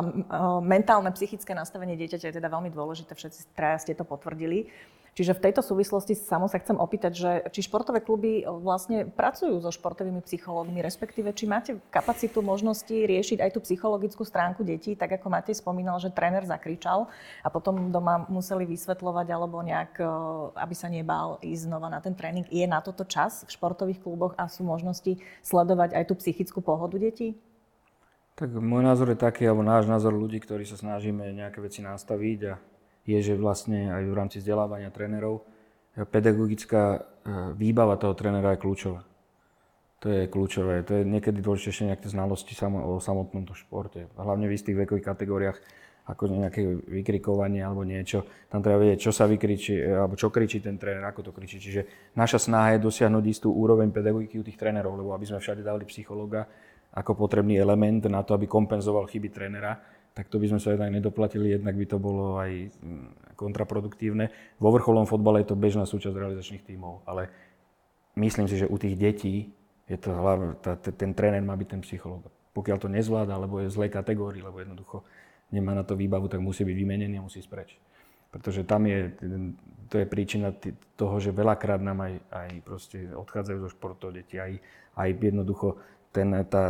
mentálne, psychické nastavenie dieťaťa je teda veľmi dôležité, všetci traja ste to potvrdili. Čiže v tejto súvislosti samo sa chcem opýtať, že či športové kluby vlastne pracujú so športovými psychológmi, respektíve či máte kapacitu možnosti riešiť aj tú psychologickú stránku detí, tak ako Matej spomínal, že tréner zakričal a potom doma museli vysvetľovať alebo nejak, aby sa nebál ísť znova na ten tréning. Je na toto čas v športových kluboch a sú možnosti sledovať aj tú psychickú pohodu detí? Tak môj názor je taký, alebo náš názor ľudí, ktorí sa snažíme nejaké veci nastaviť a je, že vlastne aj v rámci vzdelávania trénerov pedagogická e, výbava toho trénera je kľúčová. To je kľúčové. To je niekedy dôležitejšie nejaké znalosti o samotnom športe. Hlavne v istých vekových kategóriách, ako nejaké vykrikovanie alebo niečo. Tam treba vedieť, čo sa vykričí, e, alebo čo kričí ten tréner, ako to kričí. Čiže naša snaha je dosiahnuť istú úroveň pedagogiky u tých trénerov, lebo aby sme všade dali psychologa, ako potrebný element na to, aby kompenzoval chyby trénera, tak to by sme sa jednak nedoplatili, jednak by to bolo aj mm, kontraproduktívne. Vo vrcholnom fotbale je to bežná súčasť realizačných tímov, ale myslím si, že u tých detí je to hlavne, tá, ten tréner má byť ten psychológ. Pokiaľ to nezvláda, alebo je v zlej kategórii, lebo jednoducho nemá na to výbavu, tak musí byť vymenený a musí spreč. Pretože tam je, to je príčina toho, že veľakrát nám aj, aj proste odchádzajú zo športov deti, aj, aj jednoducho ten, tá,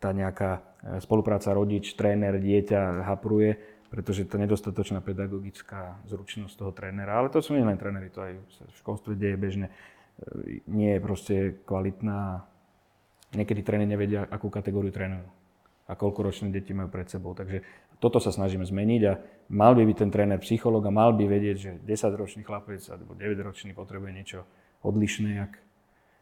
tá nejaká spolupráca rodič, tréner, dieťa hapruje, pretože to nedostatočná pedagogická zručnosť toho trénera. Ale to sú nie len tréneri, to aj v školstve deje bežne. Nie je proste kvalitná. Niekedy tréneri nevedia, akú kategóriu trénujú a koľko ročné deti majú pred sebou. Takže toto sa snažíme zmeniť a mal by byť ten tréner psychológ a mal by vedieť, že 10-ročný chlapec alebo 9-ročný potrebuje niečo odlišné, jak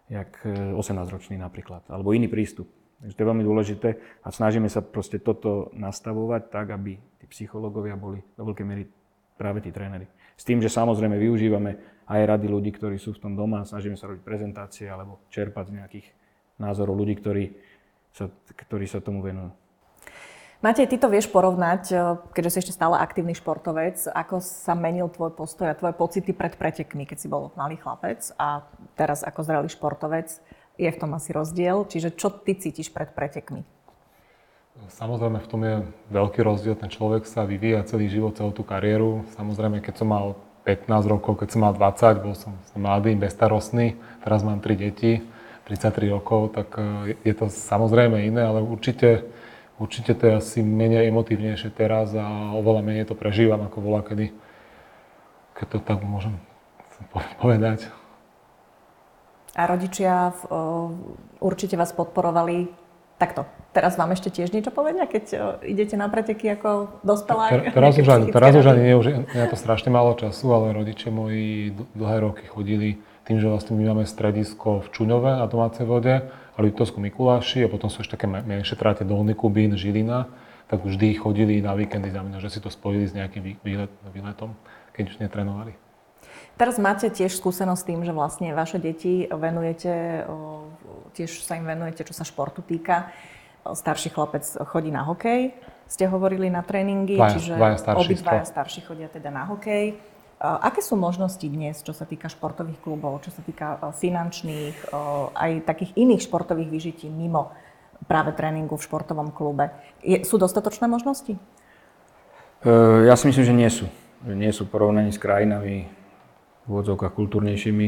jak 18-ročný e, napríklad, alebo iný prístup. Takže to je veľmi dôležité a snažíme sa proste toto nastavovať tak, aby tí psychológovia boli do veľkej miery práve tí tréneri. S tým, že samozrejme využívame aj rady ľudí, ktorí sú v tom doma, snažíme sa robiť prezentácie alebo čerpať z nejakých názorov ľudí, ktorí sa, ktorí sa tomu venujú. Matej, ty to vieš porovnať, eh, keďže si ešte stále aktívny športovec, ako sa menil tvoj postoj a tvoje pocity pred pretekmi, keď si bol malý chlapec a teraz ako zrelý športovec. Je v tom asi rozdiel. Čiže čo ty cítiš pred pretekmi? Samozrejme, v tom je veľký rozdiel. Ten človek sa vyvíja celý život, celú tú kariéru. Samozrejme, keď som mal 15 rokov, keď som mal 20, bol som, mladý, bestarostný. Teraz mám 3 deti, 33 rokov, tak eh, je to samozrejme iné, ale určite Určite to je asi menej emotívnejšie teraz a oveľa menej to prežívam, ako bola kedy, keď to tak môžem povedať. A rodičia v, určite vás podporovali takto. Teraz vám ešte tiež niečo povedia, keď idete na preteky ako dospelák? Ter, teraz už ani, teraz už ani nie, už je to strašne málo času, ale rodičia moji dlhé roky chodili tým, že vlastne my máme stredisko v Čuňove na domácej vode Liptovsku Mikuláši a potom sú ešte také menšie tráte Dolný Kubín, Žilina, tak vždy chodili na víkendy za mňa, že si to spojili s nejakým výlet, výletom, keď už netrenovali. Teraz máte tiež skúsenosť s tým, že vlastne vaše deti venujete, tiež sa im venujete, čo sa športu týka. Starší chlapec chodí na hokej, ste hovorili na tréningy, dvaja, čiže dvaja obidvaja starší chodia teda na hokej. Aké sú možnosti dnes, čo sa týka športových klubov, čo sa týka finančných, aj takých iných športových vyžití mimo práve tréningu v športovom klube? Je, sú dostatočné možnosti? E, ja si myslím, že nie sú. Nie sú porovnaní s krajinami úvodzovkách kultúrnejšími.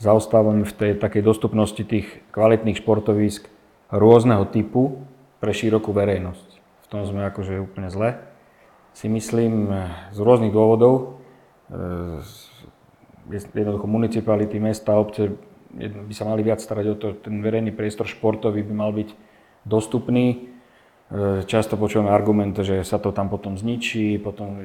Zaostávame v tej takej dostupnosti tých kvalitných športovísk rôzneho typu pre širokú verejnosť. V tom sme akože úplne zle. Si myslím z rôznych dôvodov, jednoducho municipality, mesta, obce by sa mali viac starať o to, ten verejný priestor športový by mal byť dostupný. Často počujeme argument, že sa to tam potom zničí, potom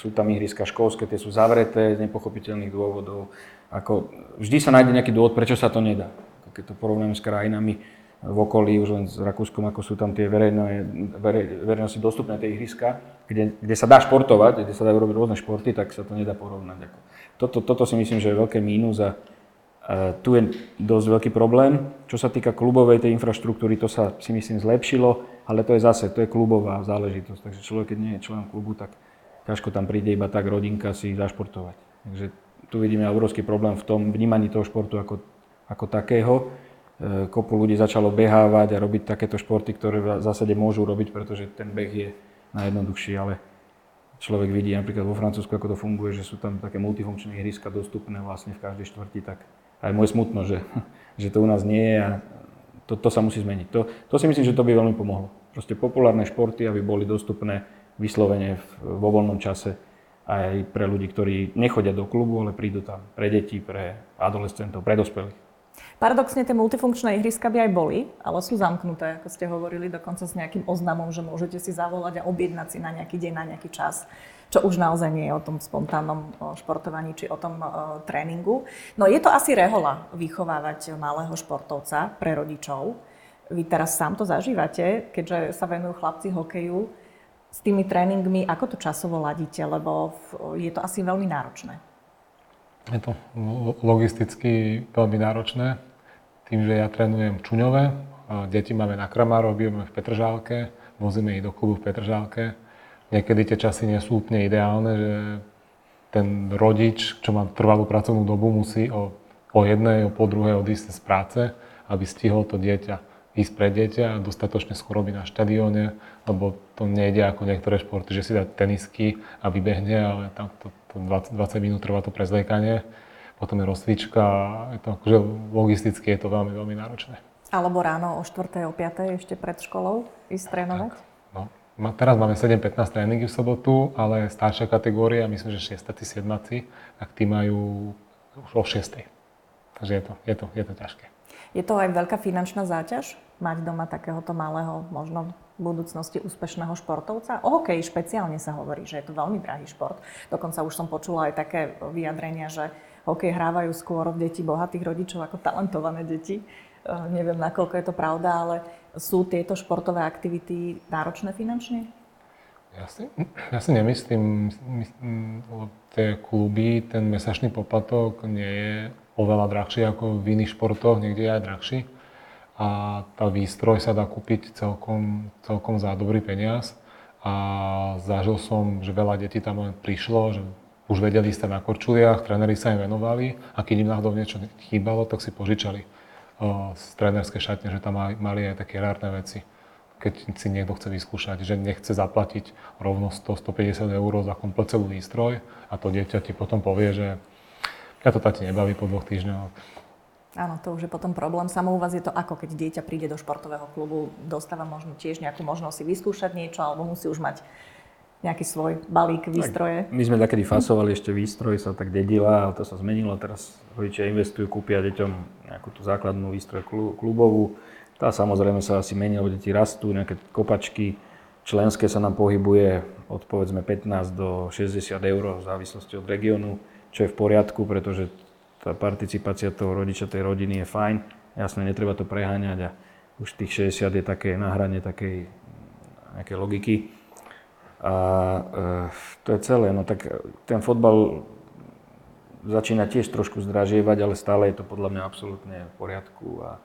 sú tam ihriska školské, tie sú zavreté z nepochopiteľných dôvodov. Ako, vždy sa nájde nejaký dôvod, prečo sa to nedá. Keď to porovnáme s krajinami v okolí, už len s Rakúskom, ako sú tam tie verejné, verej, verejnosti dostupné tie ihriska, kde, kde sa dá športovať, kde sa dá robiť rôzne športy, tak sa to nedá porovnať. Ako. Toto, toto si myslím, že je veľké mínus a tu je dosť veľký problém. Čo sa týka klubovej tej infraštruktúry, to sa si myslím zlepšilo, ale to je zase, to je klubová záležitosť. Takže človek, keď nie je člen klubu, tak ťažko tam príde iba tak rodinka si zašportovať. Takže tu vidíme obrovský problém v tom vnímaní toho športu ako, ako takého E, kopu ľudí začalo behávať a robiť takéto športy, ktoré v zásade môžu robiť, pretože ten beh je najjednoduchší, ale človek vidí napríklad vo Francúzsku, ako to funguje, že sú tam také multifunkčné ihriska dostupné vlastne v každej štvrti, tak aj moje smutno, že, že to u nás nie je a to, to sa musí zmeniť. To, to si myslím, že to by veľmi pomohlo. Proste populárne športy, aby boli dostupné vyslovene vo voľnom čase aj pre ľudí, ktorí nechodia do klubu, ale prídu tam pre deti, pre adolescentov, pre dospelých. Paradoxne tie multifunkčné ihriska by aj boli, ale sú zamknuté, ako ste hovorili, dokonca s nejakým oznamom, že môžete si zavolať a objednať si na nejaký deň, na nejaký čas čo už naozaj nie je o tom spontánnom športovaní či o tom tréningu. No je to asi rehola vychovávať malého športovca pre rodičov. Vy teraz sám to zažívate, keďže sa venujú chlapci hokeju s tými tréningmi. Ako to časovo ladíte, lebo je to asi veľmi náročné? Je to logisticky veľmi náročné. Tým, že ja trénujem čuňové, deti máme na Kramáro, robíme v Petržálke, vozíme ich do klubu v Petržálke. Niekedy tie časy nie sú úplne ideálne, že ten rodič, čo má trvalú pracovnú dobu, musí o, o jednej, o po druhej odísť z práce, aby stihol to dieťa ísť pre dieťa a dostatočne skoro byť na štadióne, lebo to nejde ako niektoré športy, že si dá tenisky a vybehne, ale tam to, to 20, 20 minút trvá to prezliekanie, potom je rozcvička a je to, akože logisticky je to veľmi, veľmi náročné. Alebo ráno o 4. o 5. ešte pred školou ísť trénovať? Tak. Teraz máme 7-15 tréningy v sobotu, ale staršia kategória, myslím, že 6. 7. tak tí majú už o 6. Takže je to, je to, je to ťažké. Je to aj veľká finančná záťaž mať doma takéhoto malého, možno v budúcnosti úspešného športovca. O hokeji špeciálne sa hovorí, že je to veľmi drahý šport. Dokonca už som počula aj také vyjadrenia, že hokej hrávajú skôr deti bohatých rodičov ako talentované deti. Uh, neviem, nakoľko je to pravda, ale sú tieto športové aktivity náročné finančne? Ja si, ja si nemyslím, tie kluby, ten mesačný poplatok nie je oveľa drahší ako v iných športoch, niekde je aj drahší a tá výstroj sa dá kúpiť celkom, celkom za dobrý peniaz. A zažil som, že veľa detí tam len prišlo, že už vedeli ste na korčuliach, tréneri sa im venovali a keď im náhodou niečo chýbalo, tak si požičali z trénerskej šatne, že tam mali aj také rárne veci. Keď si niekto chce vyskúšať, že nechce zaplatiť rovno 100-150 eur za komplet celú výstroj a to dieťa ti potom povie, že ja to tati nebaví po dvoch týždňoch, Áno, to už je potom problém. Samo u vás je to ako, keď dieťa príde do športového klubu, dostáva možno tiež nejakú možnosť si vyskúšať niečo, alebo musí už mať nejaký svoj balík výstroje? Tak, my sme takedy fasovali ešte výstroj, sa tak dedila, ale to sa zmenilo. Teraz rodičia investujú, kúpia deťom nejakú tú základnú výstroj klubovú. Tá samozrejme sa asi mení, lebo deti rastú, nejaké kopačky. Členské sa nám pohybuje od povedzme 15 do 60 eur v závislosti od regiónu, čo je v poriadku, pretože tá participácia toho rodiča, tej rodiny je fajn. Jasne, netreba to preháňať a už tých 60 je také na hrane takej nejakej logiky. A e, to je celé. No tak ten fotbal začína tiež trošku zdražievať, ale stále je to podľa mňa absolútne v poriadku a e,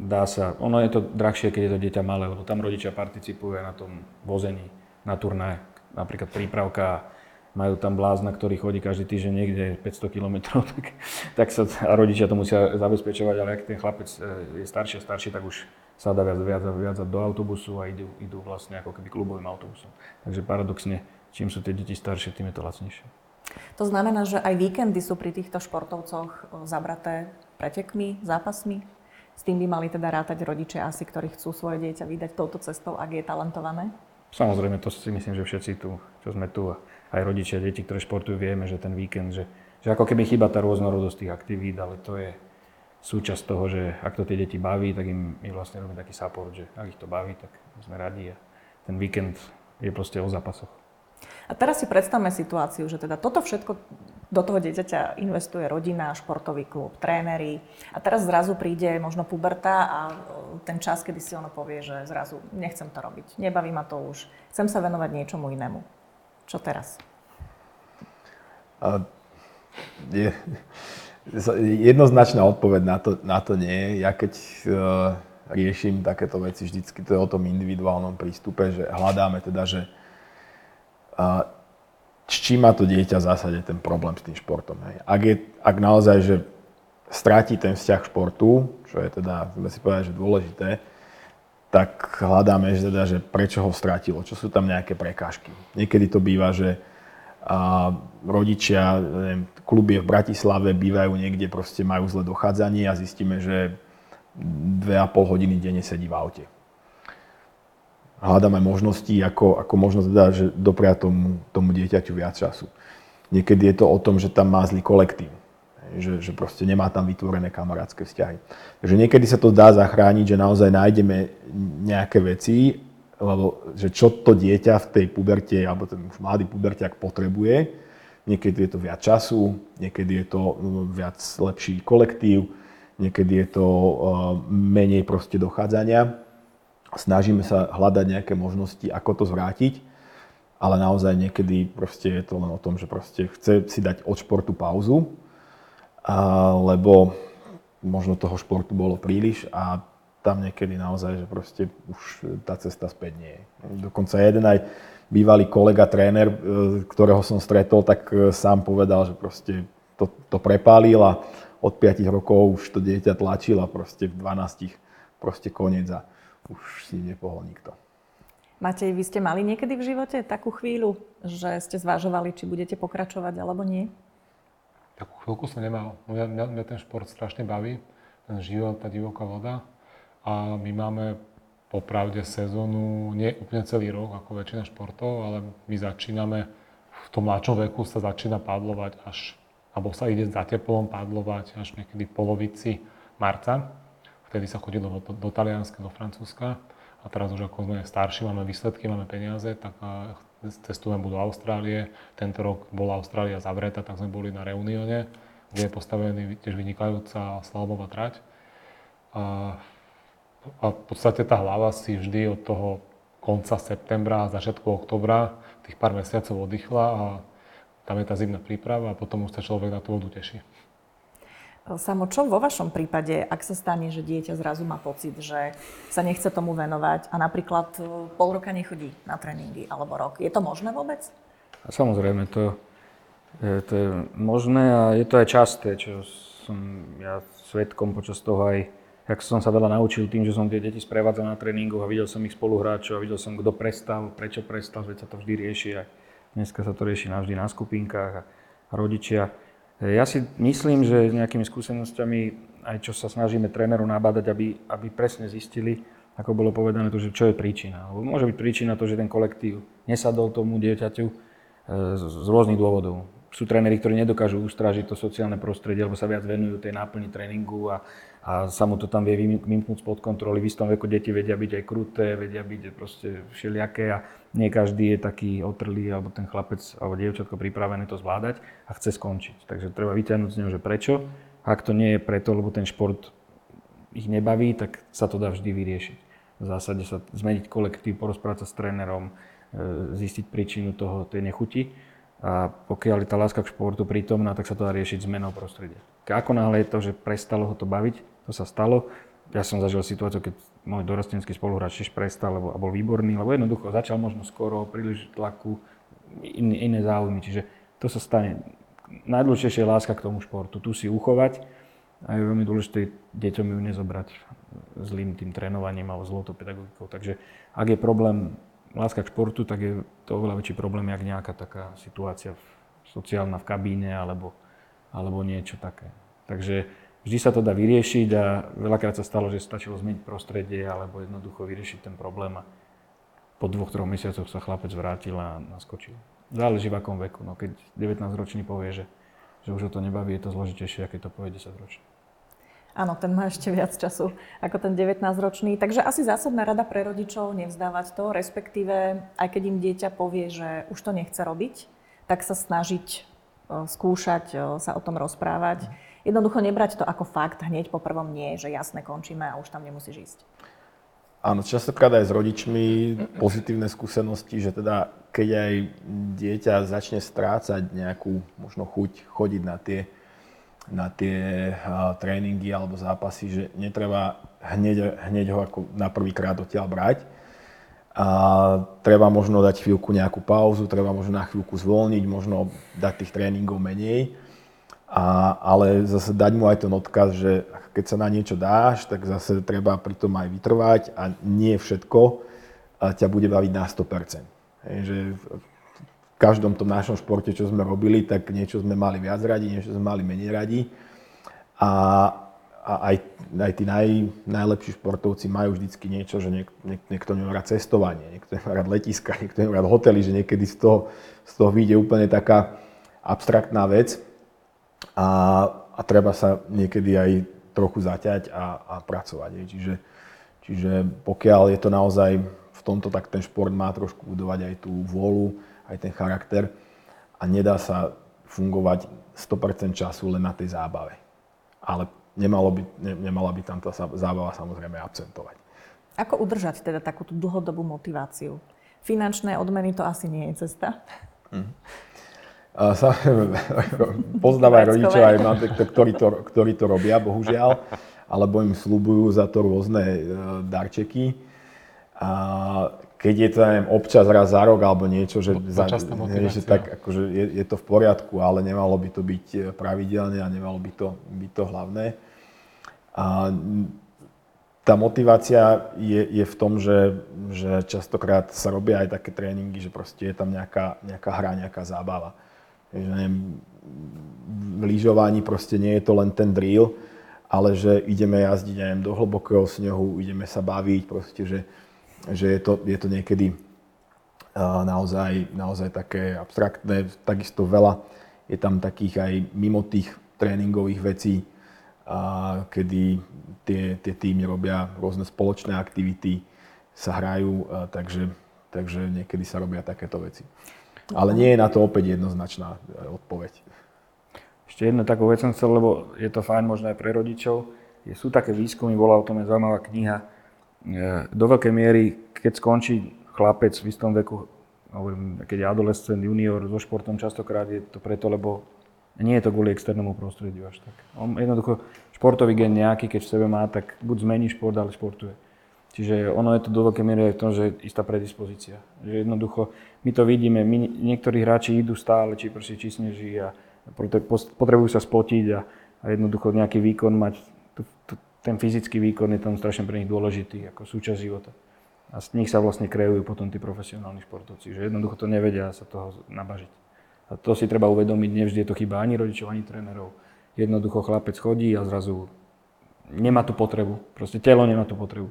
dá sa, ono je to drahšie, keď je to dieťa malé, lebo tam rodičia participujú na tom vození, na turné, napríklad prípravka majú tam blázna, ktorý chodí každý týždeň niekde 500 km, tak, tak sa, a rodičia to musia zabezpečovať, ale ak ten chlapec e, je starší a starší, tak už sa dá viac, viac, viac do autobusu a idú, idú vlastne ako keby klubovým autobusom. Takže paradoxne, čím sú tie deti staršie, tým je to lacnejšie. To znamená, že aj víkendy sú pri týchto športovcoch e, zabraté pretekmi, zápasmi? S tým by mali teda rátať rodičia asi, ktorí chcú svoje dieťa vydať touto cestou, ak je talentované? Samozrejme, to si myslím, že všetci tu, čo sme tu aj rodičia deti, ktoré športujú, vieme, že ten víkend, že, že ako keby chýba tá rôznorodosť tých aktivít, ale to je, súčasť toho, že ak to tie deti baví, tak im my vlastne robíme taký support, že ak ich to baví, tak sme radi a ten víkend je proste o zápasoch. A teraz si predstavme situáciu, že teda toto všetko do toho dieťaťa investuje rodina, športový klub, tréneri a teraz zrazu príde možno puberta a e, ten čas, kedy si ono povie, že zrazu nechcem to robiť, nebaví ma to už, chcem sa venovať niečomu inému. Čo teraz? A je, jednoznačná odpoveď na to, na to nie. Ja keď uh, riešim takéto veci, vždycky to je o tom individuálnom prístupe, že hľadáme teda, že uh, čím má to dieťa v zásade ten problém s tým športom. Hej. Ak, je, ak naozaj, že stratí ten vzťah športu, čo je teda, sme si povedať, že dôležité, tak hľadáme, že, teda, že prečo ho stratilo, čo sú tam nejaké prekážky. Niekedy to býva, že a rodičia, neviem, kluby v Bratislave bývajú niekde, proste majú zle dochádzanie a zistíme, že dve a pol hodiny denne sedí v aute hľadáme možnosti, ako, ako možno teda, že dopriať tomu, tomu dieťaťu viac času. Niekedy je to o tom, že tam má zlý kolektív. Že, že proste nemá tam vytvorené kamarátske vzťahy. Takže niekedy sa to dá zachrániť, že naozaj nájdeme nejaké veci, lebo že čo to dieťa v tej puberte, alebo ten už mladý puberťak potrebuje. Niekedy je to viac času, niekedy je to mm, viac lepší kolektív, niekedy je to uh, menej proste dochádzania snažíme sa hľadať nejaké možnosti, ako to zvrátiť, ale naozaj niekedy proste je to len o tom, že proste chce si dať od športu pauzu, lebo možno toho športu bolo príliš a tam niekedy naozaj, že proste už tá cesta späť nie je. Dokonca jeden aj bývalý kolega, tréner, e, ktorého som stretol, tak e, sám povedal, že proste to, to prepálil a od 5 rokov už to dieťa tlačil a proste v 12 proste koniec. A už si nepohol nikto. Matej, vy ste mali niekedy v živote takú chvíľu, že ste zvážovali, či budete pokračovať alebo nie? Takú chvíľku som nemal. Mňa, mňa, mňa ten šport strašne baví, ten život, tá divoká voda. A my máme popravde sezónu nie úplne celý rok, ako väčšina športov, ale my začíname, v tom mladšom veku sa začína padlovať až, alebo sa ide za teplom padlovať až niekedy v polovici marca. Vtedy sa chodilo do, do, Talianska, do Francúzska a teraz už ako sme starší, máme výsledky, máme peniaze, tak cestujeme do Austrálie. Tento rok bola Austrália zavretá, tak sme boli na Reunione, kde je postavený tiež vynikajúca slalbová trať. A, a v podstate tá hlava si vždy od toho konca septembra a začiatku oktobra tých pár mesiacov oddychla a tam je tá zimná príprava a potom už sa človek na tú vodu teší. Samo, čo vo vašom prípade, ak sa stane, že dieťa zrazu má pocit, že sa nechce tomu venovať a napríklad e, pol roka nechodí na tréningy alebo rok, je to možné vôbec? A samozrejme, to, je, to je možné a je to aj časté, čo som ja svetkom počas toho aj, jak som sa veľa naučil tým, že som tie deti sprevádzal na tréningu a videl som ich spoluhráčov a videl som, kto prestal, prečo prestal, veď sa to vždy rieši a dneska sa to rieši navždy na skupinkách a rodičia ja si myslím, že s nejakými skúsenosťami, aj čo sa snažíme trénerov nabádať, aby, aby presne zistili, ako bolo povedané, to, že čo je príčina. Lebo môže byť príčina to, že ten kolektív nesadol tomu dieťaťu e, z rôznych dôvodov. Sú tréneri, ktorí nedokážu ustražiť to sociálne prostredie, alebo sa viac venujú tej náplni tréningu a, a sa mu to tam vie vymknúť spod kontroly. V istom veku deti vedia byť aj kruté, vedia byť proste všelijaké a nie každý je taký otrlý, alebo ten chlapec alebo dievčatko pripravené to zvládať a chce skončiť. Takže treba vyťahnuť z neho, že prečo. Ak to nie je preto, lebo ten šport ich nebaví, tak sa to dá vždy vyriešiť. V zásade sa zmeniť kolektív, porozprávať sa s trénerom, e, zistiť príčinu toho, tej nechuti. A pokiaľ je tá láska k športu prítomná, tak sa to dá riešiť zmenou prostredia. Ako náhle je to, že prestalo ho to baviť, to sa stalo, ja som zažil situáciu, keď môj dorostenský spoluhráč tiež prestal lebo, a bol výborný, lebo jednoducho začal možno skoro, príliš tlaku, iné, iné záujmy. Čiže to sa stane. Najdôležitejšia je láska k tomu športu. Tu si uchovať a je veľmi dôležité deťom ju nezobrať zlým tým trénovaním alebo zlou pedagogikou. Takže ak je problém láska k športu, tak je to oveľa väčší problém, jak nejaká taká situácia sociálna v kabíne alebo, alebo niečo také. Takže Vždy sa to dá vyriešiť a veľakrát sa stalo, že stačilo zmeniť prostredie alebo jednoducho vyriešiť ten problém a po dvoch, troch mesiacoch sa chlapec vrátil a naskočil. Záleží v akom veku. No keď 19-ročný povie, že, že už ho to nebaví, je to zložitejšie, keď to povie 10-ročný. Áno, ten má ešte viac času ako ten 19-ročný. Takže asi zásadná rada pre rodičov nevzdávať to, respektíve aj keď im dieťa povie, že už to nechce robiť, tak sa snažiť e, skúšať e, sa o tom rozprávať. Jednoducho nebrať to ako fakt hneď po prvom nie, že jasne končíme a už tam nemusíš ísť. Áno, častokrát aj s rodičmi pozitívne skúsenosti, že teda keď aj dieťa začne strácať nejakú možno chuť chodiť na tie na tie tréningy alebo zápasy, že netreba hneď, hneď ho ako na prvýkrát odtiaľ brať. A treba možno dať chvíľku nejakú pauzu, treba možno na chvíľku zvolniť, možno dať tých tréningov menej. A, ale zase dať mu aj ten odkaz, že keď sa na niečo dáš, tak zase treba pri tom aj vytrvať a nie všetko ťa bude baviť na 100%. Hej, že každom tom našom športe, čo sme robili, tak niečo sme mali viac radi, niečo sme mali menej radi. A, a aj, aj tí naj, najlepší športovci majú vždycky niečo, že niek, niek, niekto nemá rád cestovanie, niekto nemá rád letiska, niekto nemá rád hotely, že niekedy z toho, z toho vyjde úplne taká abstraktná vec a, a treba sa niekedy aj trochu zaťať a, a pracovať. Čiže, čiže pokiaľ je to naozaj v tomto, tak ten šport má trošku budovať aj tú vôľu, aj ten charakter a nedá sa fungovať 100% času len na tej zábave. Ale nemalo by, ne, nemala by tam tá zábava samozrejme absentovať. Ako udržať teda takúto dlhodobú motiváciu? Finančné odmeny to asi nie je cesta. Mm. Poznám aj rodičov, aj mám, ktorí to, ktorí to robia, bohužiaľ, alebo im slúbujú za to rôzne e, darčeky. A keď je to, neviem, občas raz za rok alebo niečo, že, za, nie, že tak akože je, je to v poriadku, ale nemalo by to byť eh, pravidelne a nemalo by to byť to hlavné. A tá motivácia je, je v tom, že, že častokrát sa robia aj také tréningy, že proste je tam nejaká, nejaká hra, nejaká zábava. Že v lyžovaní proste nie je to len ten drill, ale že ideme jazdiť neviem, do hlbokého snehu, ideme sa baviť, proste, že, že je to, je to niekedy naozaj, naozaj také abstraktné. Takisto veľa je tam takých aj mimo tých tréningových vecí, kedy tie, tie týmy robia rôzne spoločné aktivity, sa hrajú, takže, takže niekedy sa robia takéto veci. Ale nie je na to opäť jednoznačná e, odpoveď. Ešte jednu takú vec som chcel, lebo je to fajn možno aj pre rodičov. Sú také výskumy, bola o tom je zaujímavá kniha, E, do veľkej miery, keď skončí chlapec v istom veku, hovorím, keď je adolescent, junior so športom, častokrát je to preto, lebo nie je to kvôli externému prostrediu až tak. On jednoducho športový gen nejaký, keď v sebe má, tak buď zmení šport, ale športuje. Čiže ono je to do veľkej miery aj v tom, že je istá predispozícia. Že jednoducho my to vidíme, my, niektorí hráči idú stále, či proste či sneží a potrebujú sa spotiť a, a jednoducho nejaký výkon mať. Tu, tu, ten fyzický výkon je tam strašne pre nich dôležitý ako súčasť života. A z nich sa vlastne kreujú potom tí profesionálni športovci, že jednoducho to nevedia sa toho nabažiť. A to si treba uvedomiť, nevždy je to chyba ani rodičov, ani trénerov. Jednoducho chlapec chodí a zrazu nemá tú potrebu. Proste telo nemá tú potrebu.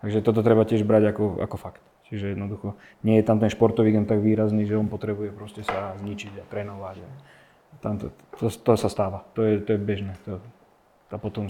Takže toto treba tiež brať ako, ako fakt. Čiže jednoducho nie je tam ten športový gen tak výrazný, že on potrebuje proste sa zničiť a trénovať. Tam to, to, to sa stáva. To je, to je bežné. To, a potom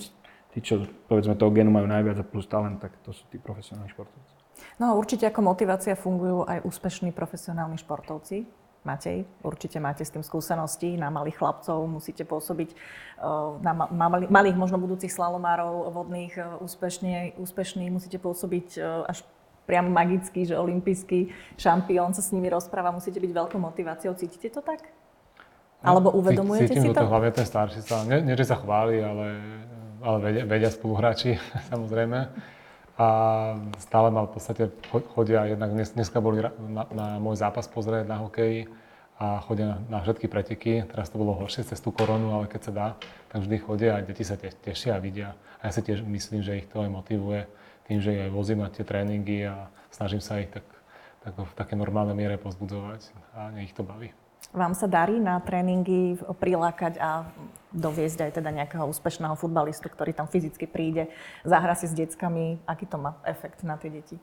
tí, čo povedzme toho genu majú najviac a plus talent, tak to sú tí profesionálni športovci. No a určite ako motivácia fungujú aj úspešní profesionálni športovci. Matej, určite máte s tým skúsenosti. Na malých chlapcov musíte pôsobiť, eh, na malých možno budúcich slalomárov vodných eh, úspešne, úspešných musíte pôsobiť eh, až priam magický, že olimpijský šampión sa s nimi rozpráva, musíte byť veľkou motiváciou. Cítite to tak? Alebo uvedomujete Cítim si to? Cítim hlavne ten starší sa, nie, nie, že sa chváli, ale ale vedia, vedia spoluhráči, samozrejme. A stále ma v podstate chodia, jednak dnes, dneska boli na, na môj zápas pozrieť na hokeji a chodia na, na všetky preteky. Teraz to bolo horšie cez tú koronu, ale keď sa dá, tak vždy chodia a deti sa te, tešia a vidia. A ja si tiež myslím, že ich to aj motivuje tým, že aj vozím na tie tréningy a snažím sa ich tak, tak v také normálnej miere pozbudzovať a nech ich to baví. Vám sa darí na tréningy prilákať a doviezť aj teda nejakého úspešného futbalistu, ktorý tam fyzicky príde, zahra si s deckami. Aký to má efekt na tie deti?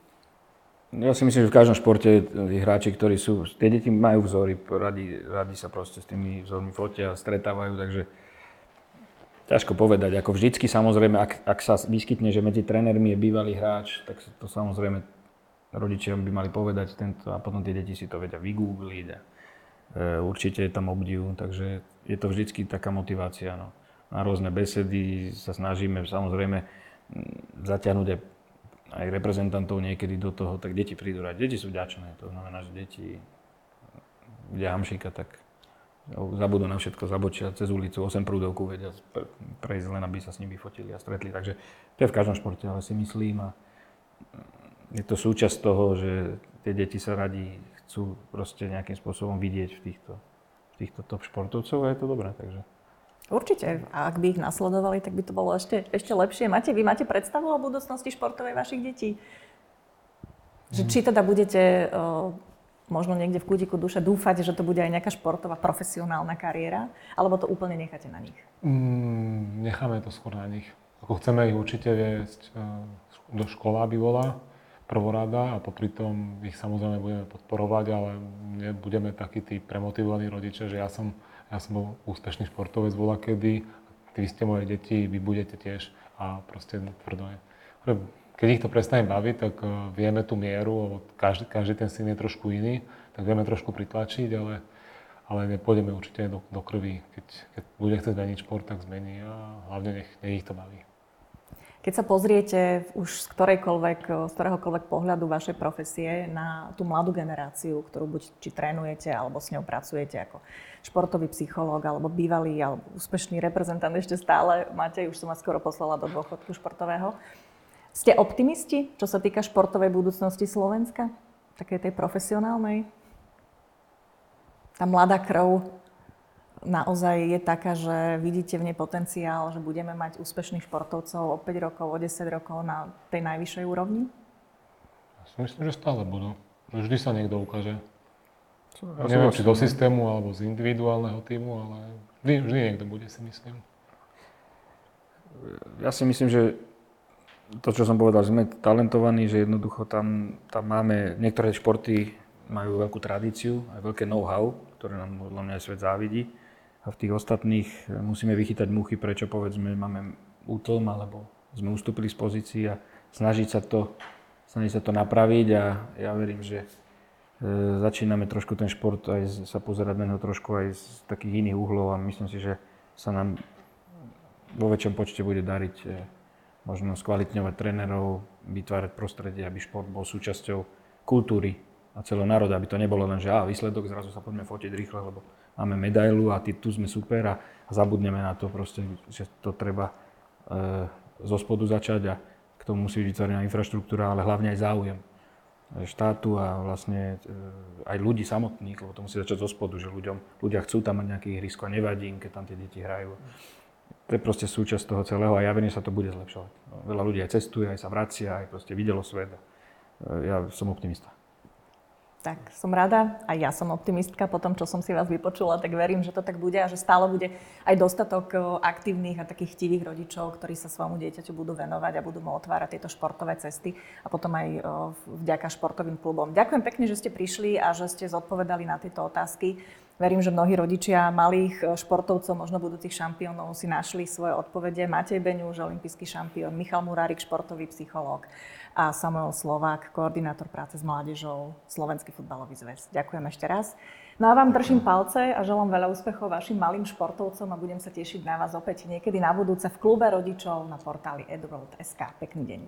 Ja si myslím, že v každom športe tí hráči, ktorí sú, tie deti majú vzory, radi, radi sa proste s tými vzormi fotia, stretávajú, takže Ťažko povedať. Ako vždycky samozrejme, ak, ak sa vyskytne, že medzi trénermi je bývalý hráč, tak to samozrejme rodičia by mali povedať tento a potom tie deti si to vedia vygoogliť a určite je tam obdiv, takže je to vždycky taká motivácia. No. Na rôzne besedy sa snažíme samozrejme zatiahnuť aj, aj reprezentantov niekedy do toho, tak deti prídu rať. Deti sú ďačné, to znamená, že deti vidia hamšíka, tak zabudú na všetko, zabočia cez ulicu, 8 prúdovku vedia prejsť len, aby sa s nimi fotili a stretli. Takže to je v každom športe, ale si myslím a je to súčasť toho, že tie deti sa radi chcú proste nejakým spôsobom vidieť v týchto, v týchto top športovcov a je to dobré. Takže. Určite. A ak by ich nasledovali, tak by to bolo ešte, ešte lepšie. Máte, vy máte predstavu o budúcnosti športovej vašich detí? Že či teda budete uh, možno niekde v kútiku duše dúfať, že to bude aj nejaká športová profesionálna kariéra, alebo to úplne necháte na nich? Mm, necháme to skôr na nich. Ako chceme ich určite viesť uh, do škola, aby bola prvorada a popri tom ich samozrejme budeme podporovať, ale nebudeme takí tí premotivovaní rodičia, že ja som, ja som bol úspešný športovec bola kedy, vy ste moje deti, vy budete tiež a proste tvrdo je. Keď ich to prestane baviť, tak e, vieme tú mieru, lebo každý, každý ten syn je trošku iný, tak vieme trošku pritlačiť, ale, ale nepôjdeme určite do, do krvi. Keď, keď bude chcieť zmeniť šport, tak zmení a hlavne nech, nech ich to baví. Keď sa pozriete už z, ktorejkoľvek, z ktoréhokoľvek pohľadu vašej profesie na tú mladú generáciu, ktorú buď či trénujete, alebo s ňou pracujete ako športový psychológ, alebo bývalý, alebo úspešný reprezentant ešte stále máte, už som vás skoro poslala do dôchodku športového. Ste optimisti, čo sa týka športovej budúcnosti Slovenska? Takej tej profesionálnej? Tá mladá krv naozaj je taká, že vidíte v nej potenciál, že budeme mať úspešných športovcov o 5 rokov, o 10 rokov na tej najvyššej úrovni? Ja si myslím, že stále budú. Vždy sa niekto ukáže. Ja Neviem, či do systému alebo z individuálneho týmu, ale vždy, vždy niekto bude, si myslím. Ja si myslím, že to, čo som povedal, že sme talentovaní, že jednoducho tam, tam máme, niektoré športy majú veľkú tradíciu, aj veľké know-how, ktoré nám podľa mňa aj svet závidí a v tých ostatných eh, musíme vychytať muchy, prečo povedzme máme útlm alebo sme ustúpili z pozícií a snažiť sa to, snažiť sa to napraviť. A ja verím, že e, začíname trošku ten šport aj sa pozerať na neho trošku aj z takých iných uhlov a myslím si, že sa nám vo väčšom počte bude dariť e, možno skvalitňovať trénerov, vytvárať prostredie, aby šport bol súčasťou kultúry a celého národa, aby to nebolo len, že á, výsledok, zrazu sa poďme fotiť rýchle, lebo máme medailu a ty, tu sme super a, a zabudneme na to proste, že to treba e, zo spodu začať a k tomu musí byť vytvorená infraštruktúra, ale hlavne aj záujem štátu a vlastne e, aj ľudí samotných, lebo to musí začať zo spodu, že ľuďom, ľudia chcú tam mať nejaké ihrisko a nevadí keď tam tie deti hrajú. To je proste súčasť toho celého a ja verím, že sa to bude zlepšovať. Veľa ľudí aj cestuje, aj sa vracia, aj proste videlo svet. E, ja som optimista. Tak som rada, aj ja som optimistka po tom, čo som si vás vypočula, tak verím, že to tak bude a že stále bude aj dostatok aktívnych a takých chtivých rodičov, ktorí sa svojmu dieťaťu budú venovať a budú mu otvárať tieto športové cesty a potom aj vďaka športovým klubom. Ďakujem pekne, že ste prišli a že ste zodpovedali na tieto otázky. Verím, že mnohí rodičia malých športovcov, možno budúcich šampiónov, si našli svoje odpovede. Matej Beňuž, olimpijský šampión, Michal Murárik, športový psychológ a Samuel Slovák, koordinátor práce s mládežou Slovenský futbalový zväz. Ďakujem ešte raz. No a vám držím palce a želám veľa úspechov vašim malým športovcom a budem sa tešiť na vás opäť niekedy na budúce v klube rodičov na portáli eduroad.sk. Pekný deň.